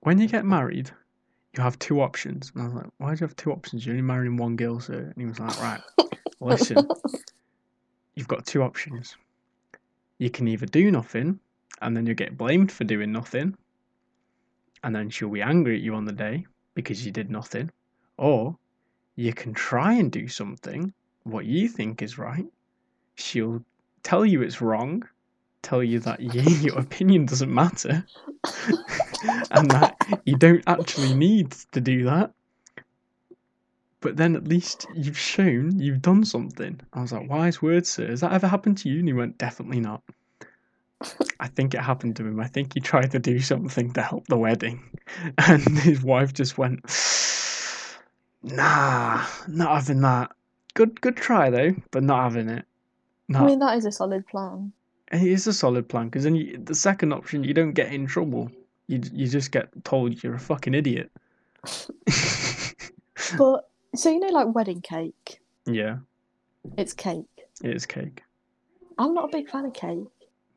when you get married, you have two options." And I was like, "Why do you have two options? You're only marrying one girl, sir." And he was like, "Right, listen, you've got two options. You can either do nothing, and then you'll get blamed for doing nothing, and then she'll be angry at you on the day because you did nothing, or you can try and do something, what you think is right. She'll tell you it's wrong, tell you that you, your opinion doesn't matter, and that you don't actually need to do that. But then at least you've shown you've done something. I was like, wise words, sir. Has that ever happened to you? And he went, definitely not. I think it happened to him. I think he tried to do something to help the wedding. And his wife just went, nah, not having that. Good good try though, but not having it. No, I mean, that is a solid plan. It is a solid plan because then you, the second option you don't get in trouble. You you just get told you're a fucking idiot. But so you know, like wedding cake, yeah, it's cake. it is cake. I'm not a big fan of cake.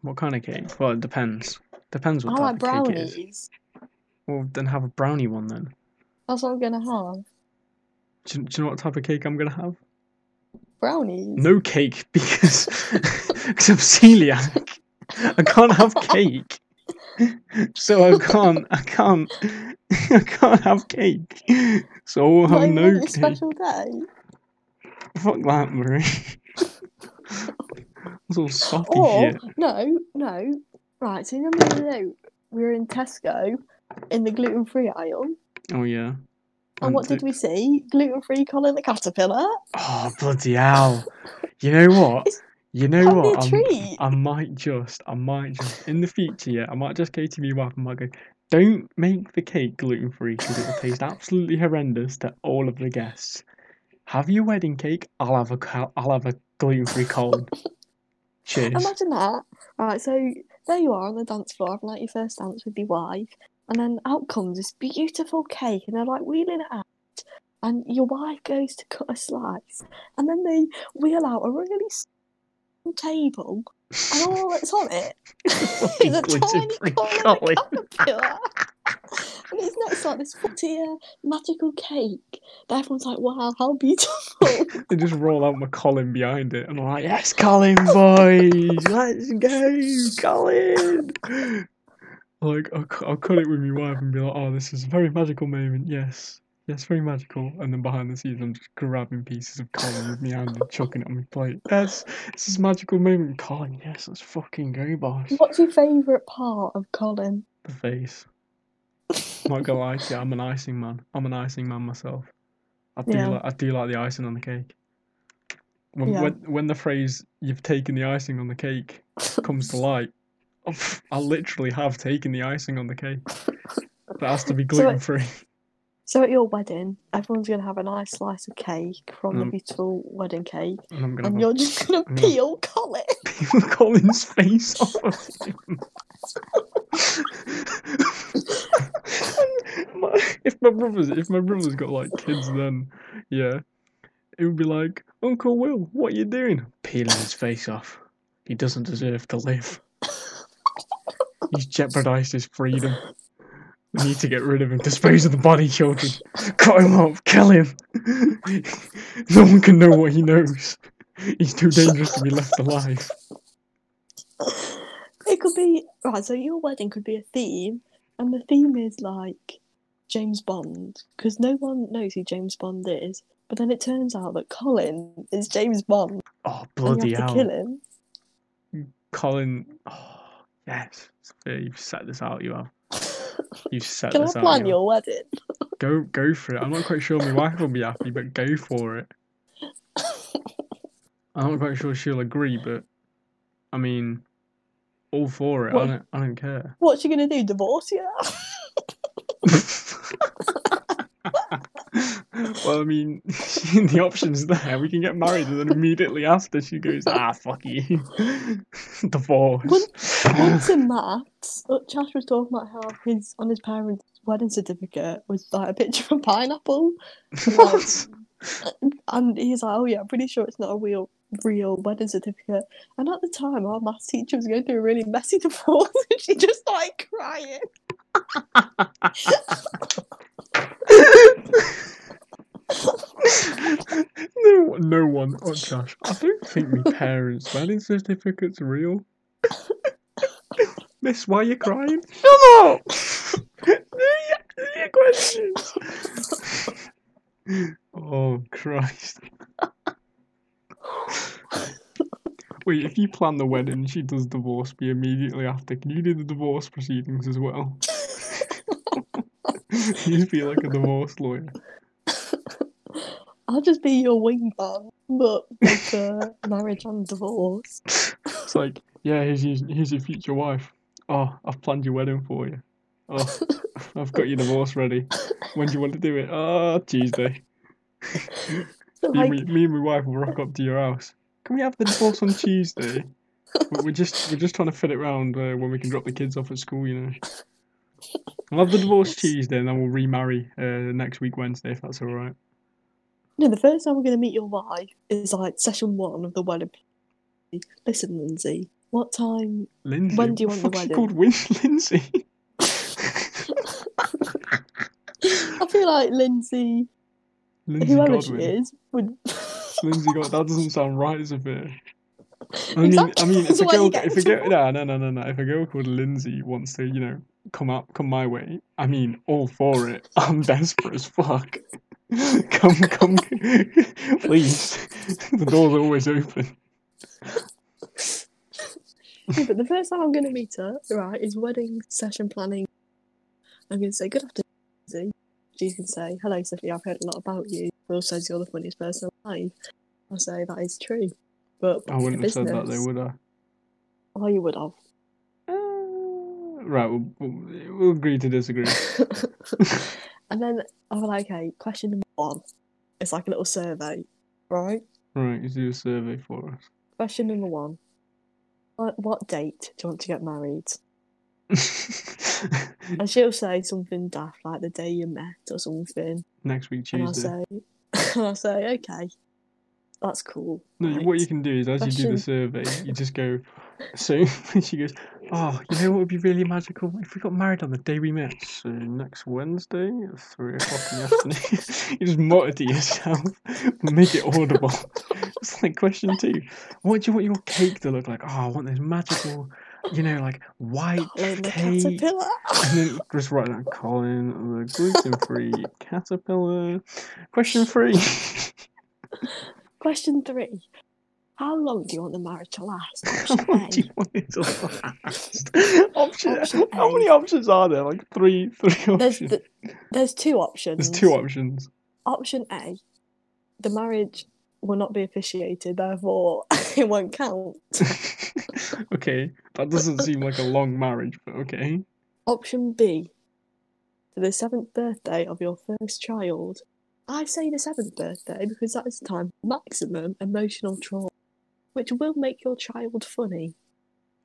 What kind of cake? Well, it depends. Depends what I what like type of cake it is. brownies. Well, then have a brownie one then. That's what I'm gonna have. Do you, do you know what type of cake I'm gonna have? Brownies. No cake because because I'm celiac. I can't have cake, so I can't. I can't. I can't have cake. So I'll have no cake. special day. Fuck that, Marie. It's all soppy Or shit. no, no. Right. So you know, the other day we were in Tesco in the gluten free aisle, Oh yeah. And what did we see? Gluten free Colin the caterpillar. Oh bloody hell! You know what? It's- You know what? a I'm- treat. I might just, I might just, in the future, yeah, I might just go to my wife and might go, don't make the cake gluten free because it will taste absolutely horrendous to all of the guests. Have your wedding cake. I'll have a, I'll have a gluten free Colin. Cheers. Imagine that. Right, so there you are on the dance floor, having like your first dance with your wife, and then out comes this beautiful cake, and they're like wheeling it out, and your wife goes to cut a slice, and then they wheel out a really small table, and all that's on it is a tiny Colin. caterpillar. And it's next to like this tier uh, magical cake that everyone's like, wow, how beautiful. They just roll out my Colin behind it, and I'm like, yes, Colin, boys, let's go, Colin. Like I'll, I'll cut it with my wife and be like, "Oh, this is a very magical moment. Yes, yes, very magical." And then behind the scenes, I'm just grabbing pieces of Colin with my hand and chucking it on my plate. Yes, this is a magical moment, Colin. Yes, let's fucking go, boss. What's your favourite part of Colin? The face. Not gonna lie to you, I'm an icing man. I'm an icing man myself. I do Yeah. like I do like the icing on the cake. When, Yeah. when when the phrase "you've taken the icing on the cake" comes to light, I literally have taken the icing on the cake. That has to be gluten free. So at your wedding, everyone's gonna have a nice slice of cake from the Mm. beautiful wedding cake, And I'm gonna and you're just gonna I'm gonna- peel Colin. peel Colin's face off of him. My- if my brothers, if my brothers got like kids, then yeah, it would be like, Uncle Will, what are you doing? Peeling his face off. He doesn't deserve to live. He's jeopardised his freedom. We need to get rid of him. Dispose of the body, children. Cut him up. Kill him. no one can know what he knows. He's too dangerous to be left alive. It could be right. So your wedding could be a theme, and the theme is like James Bond, because no one knows who James Bond is. But then it turns out that Colin is James Bond, Oh, and bloody you have to hell. kill him. Colin. Oh, yes. Sophia, You've set this out, you have. You've set Can I this out. plan you your wedding? have. Go, go for it. I'm not quite sure my wife will be happy, but go for it. I'm not quite sure she'll agree, but I mean, all for it. I What- don't, I don't care. What's she gonna do? Divorce you? well, I mean, the option's there. We can get married, and then immediately after she goes, ah, fuck you, divorce. Once in maths, uh, Josh was talking about how his on his parents' wedding certificate was like a picture of a pineapple, what? and he's like, "Oh yeah, I'm pretty sure it's not a real real wedding certificate." And at the time, our maths teacher was going through a really messy divorce, and she just started crying. No, no one. Oh, Josh, I don't think my parents' wedding certificate's real. Miss, why are you crying? Shut up! Your, questions. oh, Christ. Wait, if you plan the wedding she does divorce me immediately after, can you do the divorce proceedings as well? You'd be like a divorce lawyer. I'll just be your wingman, but like uh, marriage and divorce. It's like, yeah, here's your, here's your future wife. Oh, I've planned your wedding for you. Oh, I've got your divorce ready. When do you want to do it? Oh, Tuesday. So, Me, like, and me, me and my wife will rock up to your house. Can we have the divorce on Tuesday? But we're just we're just trying to fit it round uh, when we can drop the kids off at school, you know. We'll have the divorce Tuesday and then we'll remarry uh, next week Wednesday if that's all right. No, the first time we're going to meet your wife is like session one of the wedding. Listen, Lindsay, what time? Lindsay. When do you want the wedding? called Win Lindsay? I feel like Lindsay, Lindsay whoever she is, would. Lindsay got that doesn't sound right, Sophia. I mean, Exactly, I mean, if a girl, if a girl, no, no, no, no, no, if a girl called Lindsay wants to, you know, come up, come my way, I mean, all for it. I'm desperate as fuck. come, come, please. the door's always open. Yeah, but the first time I'm going to meet her, right, is wedding session planning. I'm going to say, Good afternoon, Lindsay. She can say, Hello, Sophie, I've heard a lot about you. Will says you're the funniest person alive. I'll say, That is true. But I wouldn't have said that, business, though, would I? Oh, you would have. Right, we'll, we'll, agree to disagree. and then I'm like, Okay, question number one. It's like a little survey, right? Right, you do a survey for us. Question number one. What, what date do you want to get married? And she'll say something daft like the day you met or something. Next week, Tuesday. And I'll say, and I'll say, okay, that's cool. No, right." what you can do is as you do the survey, you just go. So she goes, "Oh, you know what would be really magical if we got married on the day we met? So next Wednesday at three o'clock in the afternoon." you just mutter to yourself, make it audible. It's like question two: What do you want your cake to look like? Oh, I want this magical you know, like white Colin the cake, caterpillar. and then just write down Colin the gluten-free caterpillar. Question three. Question three. How long do you want the marriage to last? How Option long do you want it to last? Option, Option How many options are there? Like three, three There's options. th- there's two options. There's two options. Option A. The marriage will not be officiated, therefore it won't count. okay, that doesn't seem like a long marriage, but okay. Option B. To the seventh birthday of your first child. I say the seventh birthday because that is the time for maximum emotional trauma, which will make your child funny.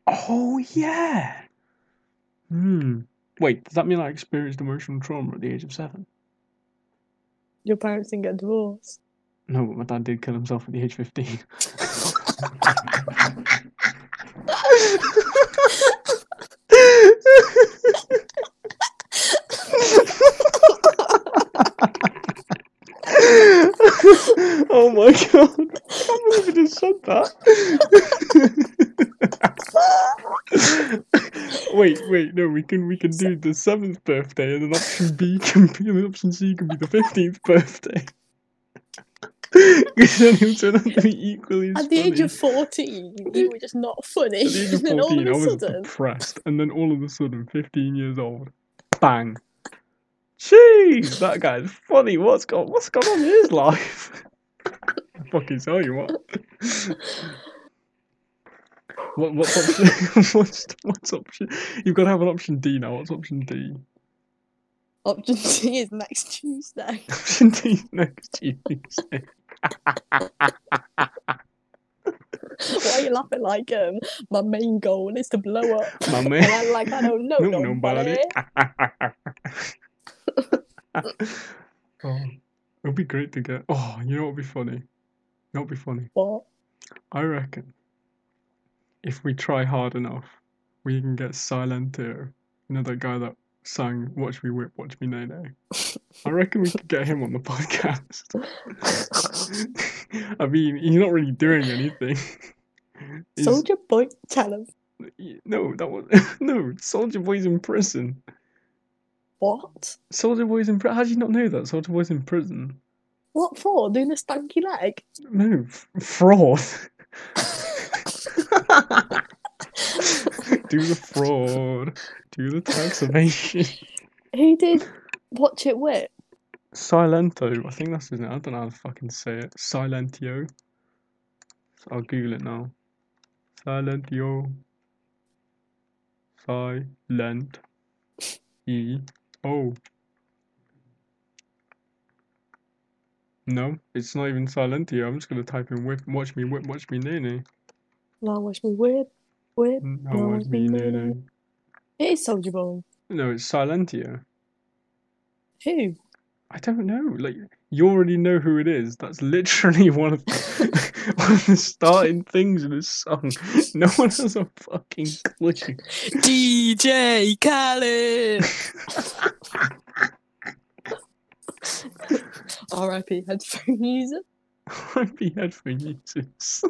Oh yeah. Hmm. Wait, does that mean I experienced emotional trauma at the age of seven? Your parents didn't get divorced. No, but my dad did kill himself at the age of fifteen. oh my god! I can't believe you just said that. wait, wait, no, we can we can do the seventh birthday, and then option B can be, and then option C can be the fifteenth birthday. Because then he'll turn out to be equally At the age of 14, you were just not funny. At the age of and then all 14, I of a was depressed. And then all of a sudden, 15 years old, bang. Jeez, that guy's funny. What's gone, what's gone on in his life? I fucking tell you what. what what's option? what's, what's option? You've got to have an option D now. What's option D? option C is next Tuesday. Option D is next Tuesday. Why are you laughing like um my main goal is to blow up? My And man. I'm like, I don't know No, nobody. nobody. Oh, it'll be great to get. Oh, you know what would be funny? What would be funny? What? I reckon if we try hard enough, we can get Silentio. You know that guy that sang "Watch Me Whip, Watch Me Nae Nae." I reckon we could get him on the podcast. I mean, he's not really doing anything. Soulja Boy, tell him. No, that was no. Soulja Boy's in prison. What? Soulja Boy's in prison. How do you not know that? Soulja Boy's in prison. What for? Doing a stanky leg? No, f- fraud. Do the fraud. Do the tax evasion. Who did watch it with? Silento. I think that's his name. I don't know how to fucking say it. Silentio. I'll Google it now. Silentio. Silent. E. O. No, it's not even Silentio. I'm just gonna type in whip, watch me whip, watch me nene. Now watch me whip, whip. No, No, watch me nene. It is Soulja Boy. No, it's Silentio. Who? I don't know. Like you already know who it is. That's literally one of the, one of the starting things in this song. No one has a fucking clue. DJ Khaled. R.I.P. headphone user. R.I.P. headphone users.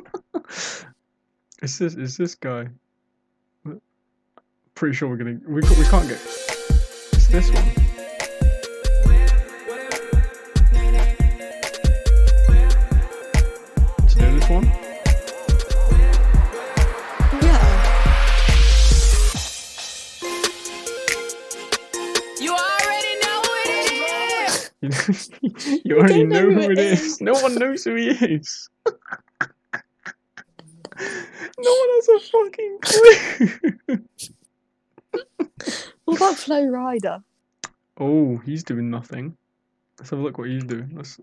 It's this. It's this guy. Pretty sure we're gonna. We we can't get. It's this one. You, know, you already know know who who it it is. is. No one knows who he is. no one has a fucking clue. What about Flo Rida? oh, he's doing nothing. Let's have a look what he's doing. Let's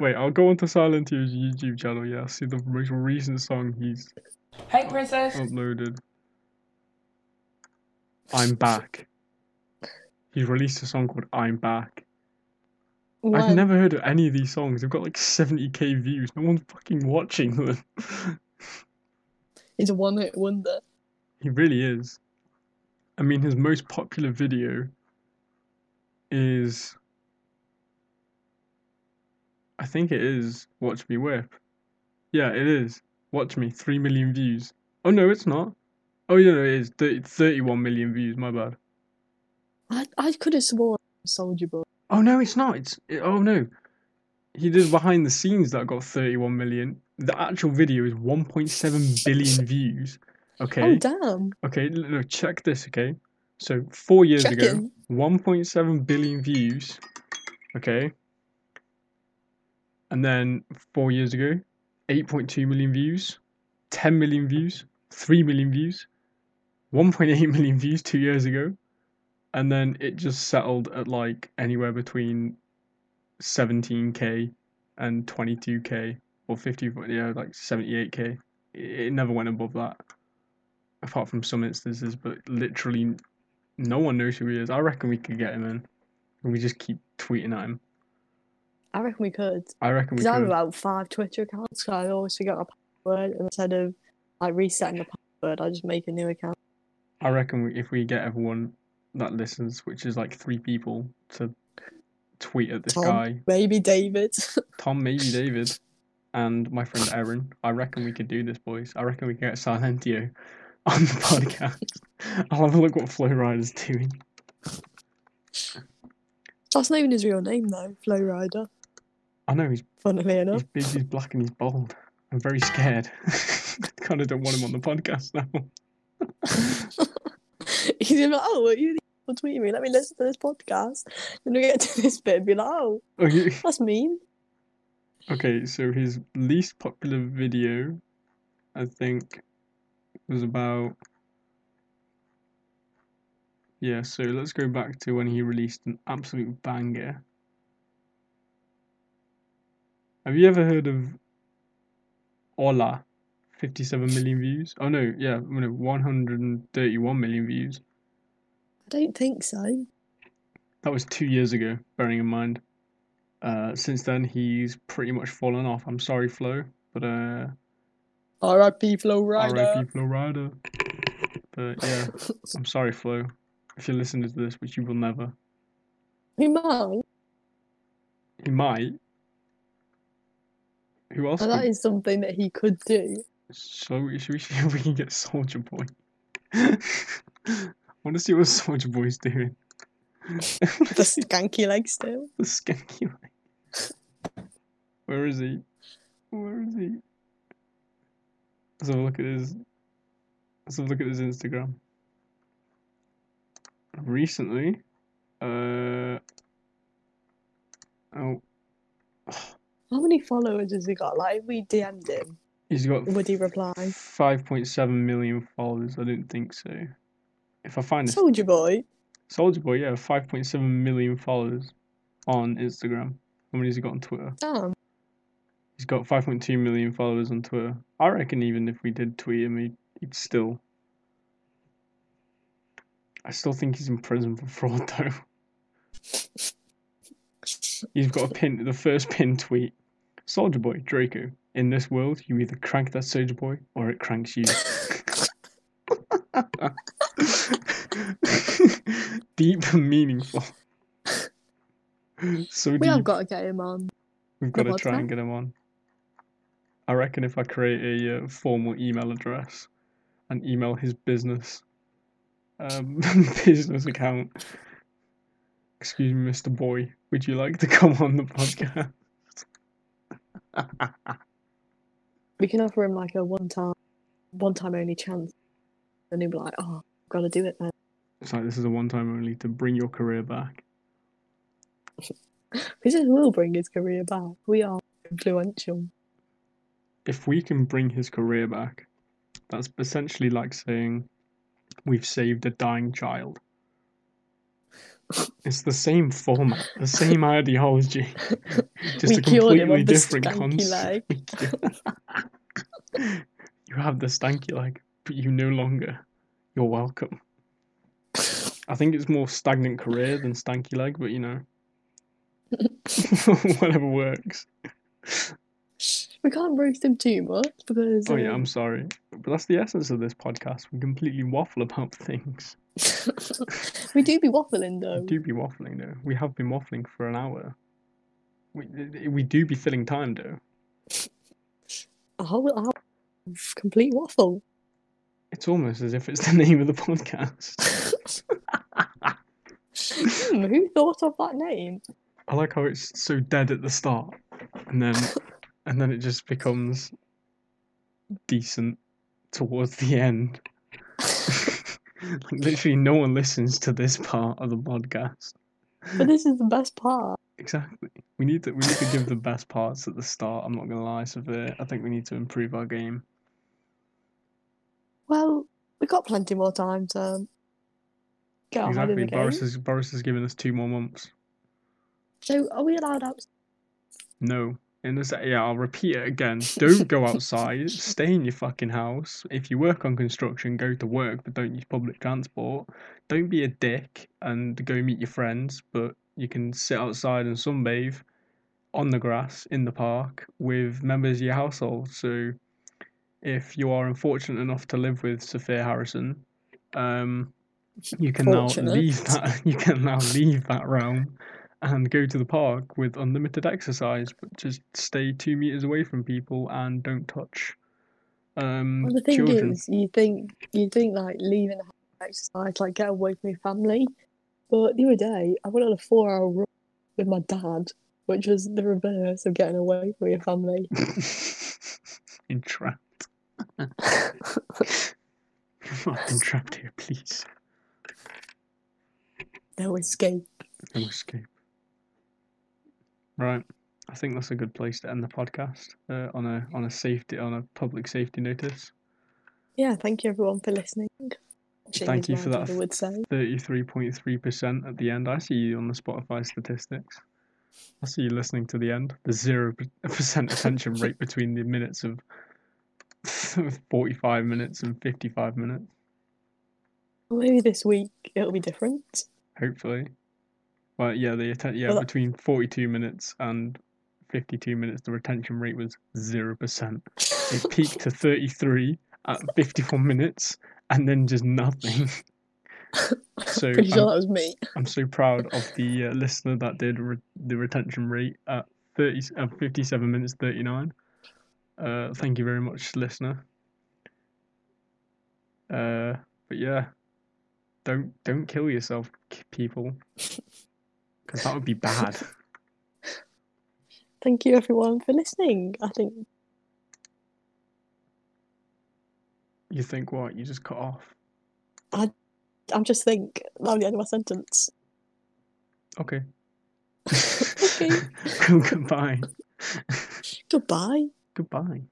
wait. I'll go onto Silentio's YouTube channel. Yeah, I'll see the most recent song he's Hey, princess. uploaded. I'm back. He released a song called "I'm Back." I've never heard of any of these songs. They've got like 70k views. No one's fucking watching them. He's a one hit wonder. He really is. I mean, his most popular video is. I think it is Watch Me Whip. Yeah, it is. Watch Me, 3 million views. Oh no, it's not. Oh yeah, no, it is 30, 31 million views. My bad. I I could have sworn Soulja Boy. Oh no, it's not. It's it, oh no. He did behind the scenes that got 31 million. The actual video is 1.7 billion views. Okay. Oh damn! Okay, no, check this, okay? So, four years ago, 1.7 billion views, okay? And then four years ago, 8.2 million views, 10 million views, 3 million views, 1.8 million views two years ago, and then it just settled at like anywhere between 17k and 22k or 50, yeah, like 78k. It, it never went above that apart from some instances, but literally no one knows who he is. I reckon we could get him in. And we just keep tweeting at him. I reckon we could. I reckon we Because I have about five Twitter accounts, so I always forget my password. Instead of like resetting the password, I just make a new account. I reckon we, if we get everyone that listens, which is like three people, to tweet at this Tom. guy, Maybe David. Tom, maybe David, and my friend Erin, I reckon we could do this, boys. I reckon we can get Silentó on the podcast. I'll have a look what Flo Rida's doing. That's not even his real name though, Flo Rida. I know he's Funnily enough. He's big, he's black, and he's bald. I'm very scared. kind of don't want him on the podcast now. He's like, oh, what you people tweeting me? Let me listen to this podcast. Then we get to this bit and be like, oh, Okay. that's mean. okay, so his least popular video, I think, was about. Yeah, so let's go back to when he released an absolute banger. Have you ever heard of Hola? 57 million views? Oh no, yeah, no, 131 million views. I don't think so. That was two years ago, bearing in mind. Uh, since then, he's pretty much fallen off. I'm sorry, Flo, but uh, R.I.P. Flo Rida. R.I.P. Flo Rida. But yeah, I'm sorry, Flo, if you're listening to this, which you will never. He might. He might. Who else? And that could- is something that he could do. So should we see if we can get Soulja Boy? I want to see what Soulja Boy's doing. The skanky leg still. the skanky leg. Where is he? Where is he? Let's have a look at his. Let's have a look at his Instagram. Recently, uh, oh, How many followers has he got? Like, we DM'd him, he's got would he reply? five point seven million followers. I don't think so. If I find this Soulja Boy. Soulja Boy, yeah, five point seven million followers on Instagram. How many has he got on Twitter? Damn. He's got 5.2 million followers on Twitter. I reckon even if we did tweet him, he'd, he'd still. I still think he's in prison for fraud, though. He's got a pin, the first pin tweet. Soulja Boy, Draco. In this world, you either crank that Soulja Boy or it cranks you. Deep and meaningful. So We deep. have got to get him on. We've got to try and get him on. I reckon if I create a uh, formal email address and email his business um, business account. Excuse me, Mr. Boy, would you like to come on the podcast? We can offer him like a one time, one time only chance. And he'll be like, oh, I've got to do it then. It's like this is a one time only to bring your career back. It will bring his career back. We are influential. If we can bring his career back, that's essentially like saying we've saved a dying child. It's the same format, the same ideology, just we a completely different concept. you have the stanky leg, but you no longer. You're welcome. I think it's more stagnant career than stanky leg, but you know, whatever works. We can't roast him too much because. Oh yeah, um, I'm sorry, but that's the essence of this podcast. We completely waffle about things. we do be waffling though. We do be waffling though. We have been waffling for an hour. We we do be filling time though. A whole hour of complete waffle. It's almost as if it's the name of the podcast. Hmm, who thought of that name? I like how it's so dead at the start, and then and then it just becomes decent towards the end. like literally, no one listens to this part of the podcast. But this is the best part. Exactly. We need to we need to give the best parts at the start. I'm not gonna lie, Severe. I think we need to improve our game. Well, we've got plenty more time to get on ahead of exactly. the game. Boris has Boris has given us two more months. So, are we allowed out? No. In this, yeah, I'll repeat it again. Don't go outside. Stay in your fucking house. If you work on construction, go to work, but don't use public transport. Don't be a dick and go meet your friends, but you can sit outside and sunbathe on the grass in the park with members of your household. So, if you are unfortunate enough to live with Sophia Harrison, um, you can now leave that. You can now leave that realm and go to the park with unlimited exercise, but just stay two meters away from people and don't touch um, Well, the thing children. is, you think you think like leaving the house to exercise, like get away from your family. But the other day, I went on a four-hour run with my dad, which was the reverse of getting away from your family. Entrapped. Not trapped here, please. No escape. No escape. Right. I think that's a good place to end the podcast uh, on a on a safety on a public safety notice. Yeah, thank you everyone for listening. Thank you for that. dad would say. Thirty three point three percent at the end. I see you on the Spotify statistics. I see you listening to the end. The zero percent attention rate between the minutes of forty five minutes and fifty five minutes. Well, maybe this week it'll be different. Hopefully. Well, yeah, the atten- yeah Well, between forty two minutes and fifty two minutes, the retention rate was zero percent. It peaked to thirty three at fifty one minutes, and then just nothing. So Pretty sure I'm, that was me. I'm so proud of the uh, listener that did re- the retention rate at thirty uh, fifty seven minutes thirty nine. Uh, thank you very much, listener. Uh, but yeah, don't don't kill yourself, people, because that would be bad. Thank you everyone for listening. I think You think what? You just cut off. I'm just think that was the end of my sentence. Okay. Okay. Goodbye. Goodbye. Goodbye.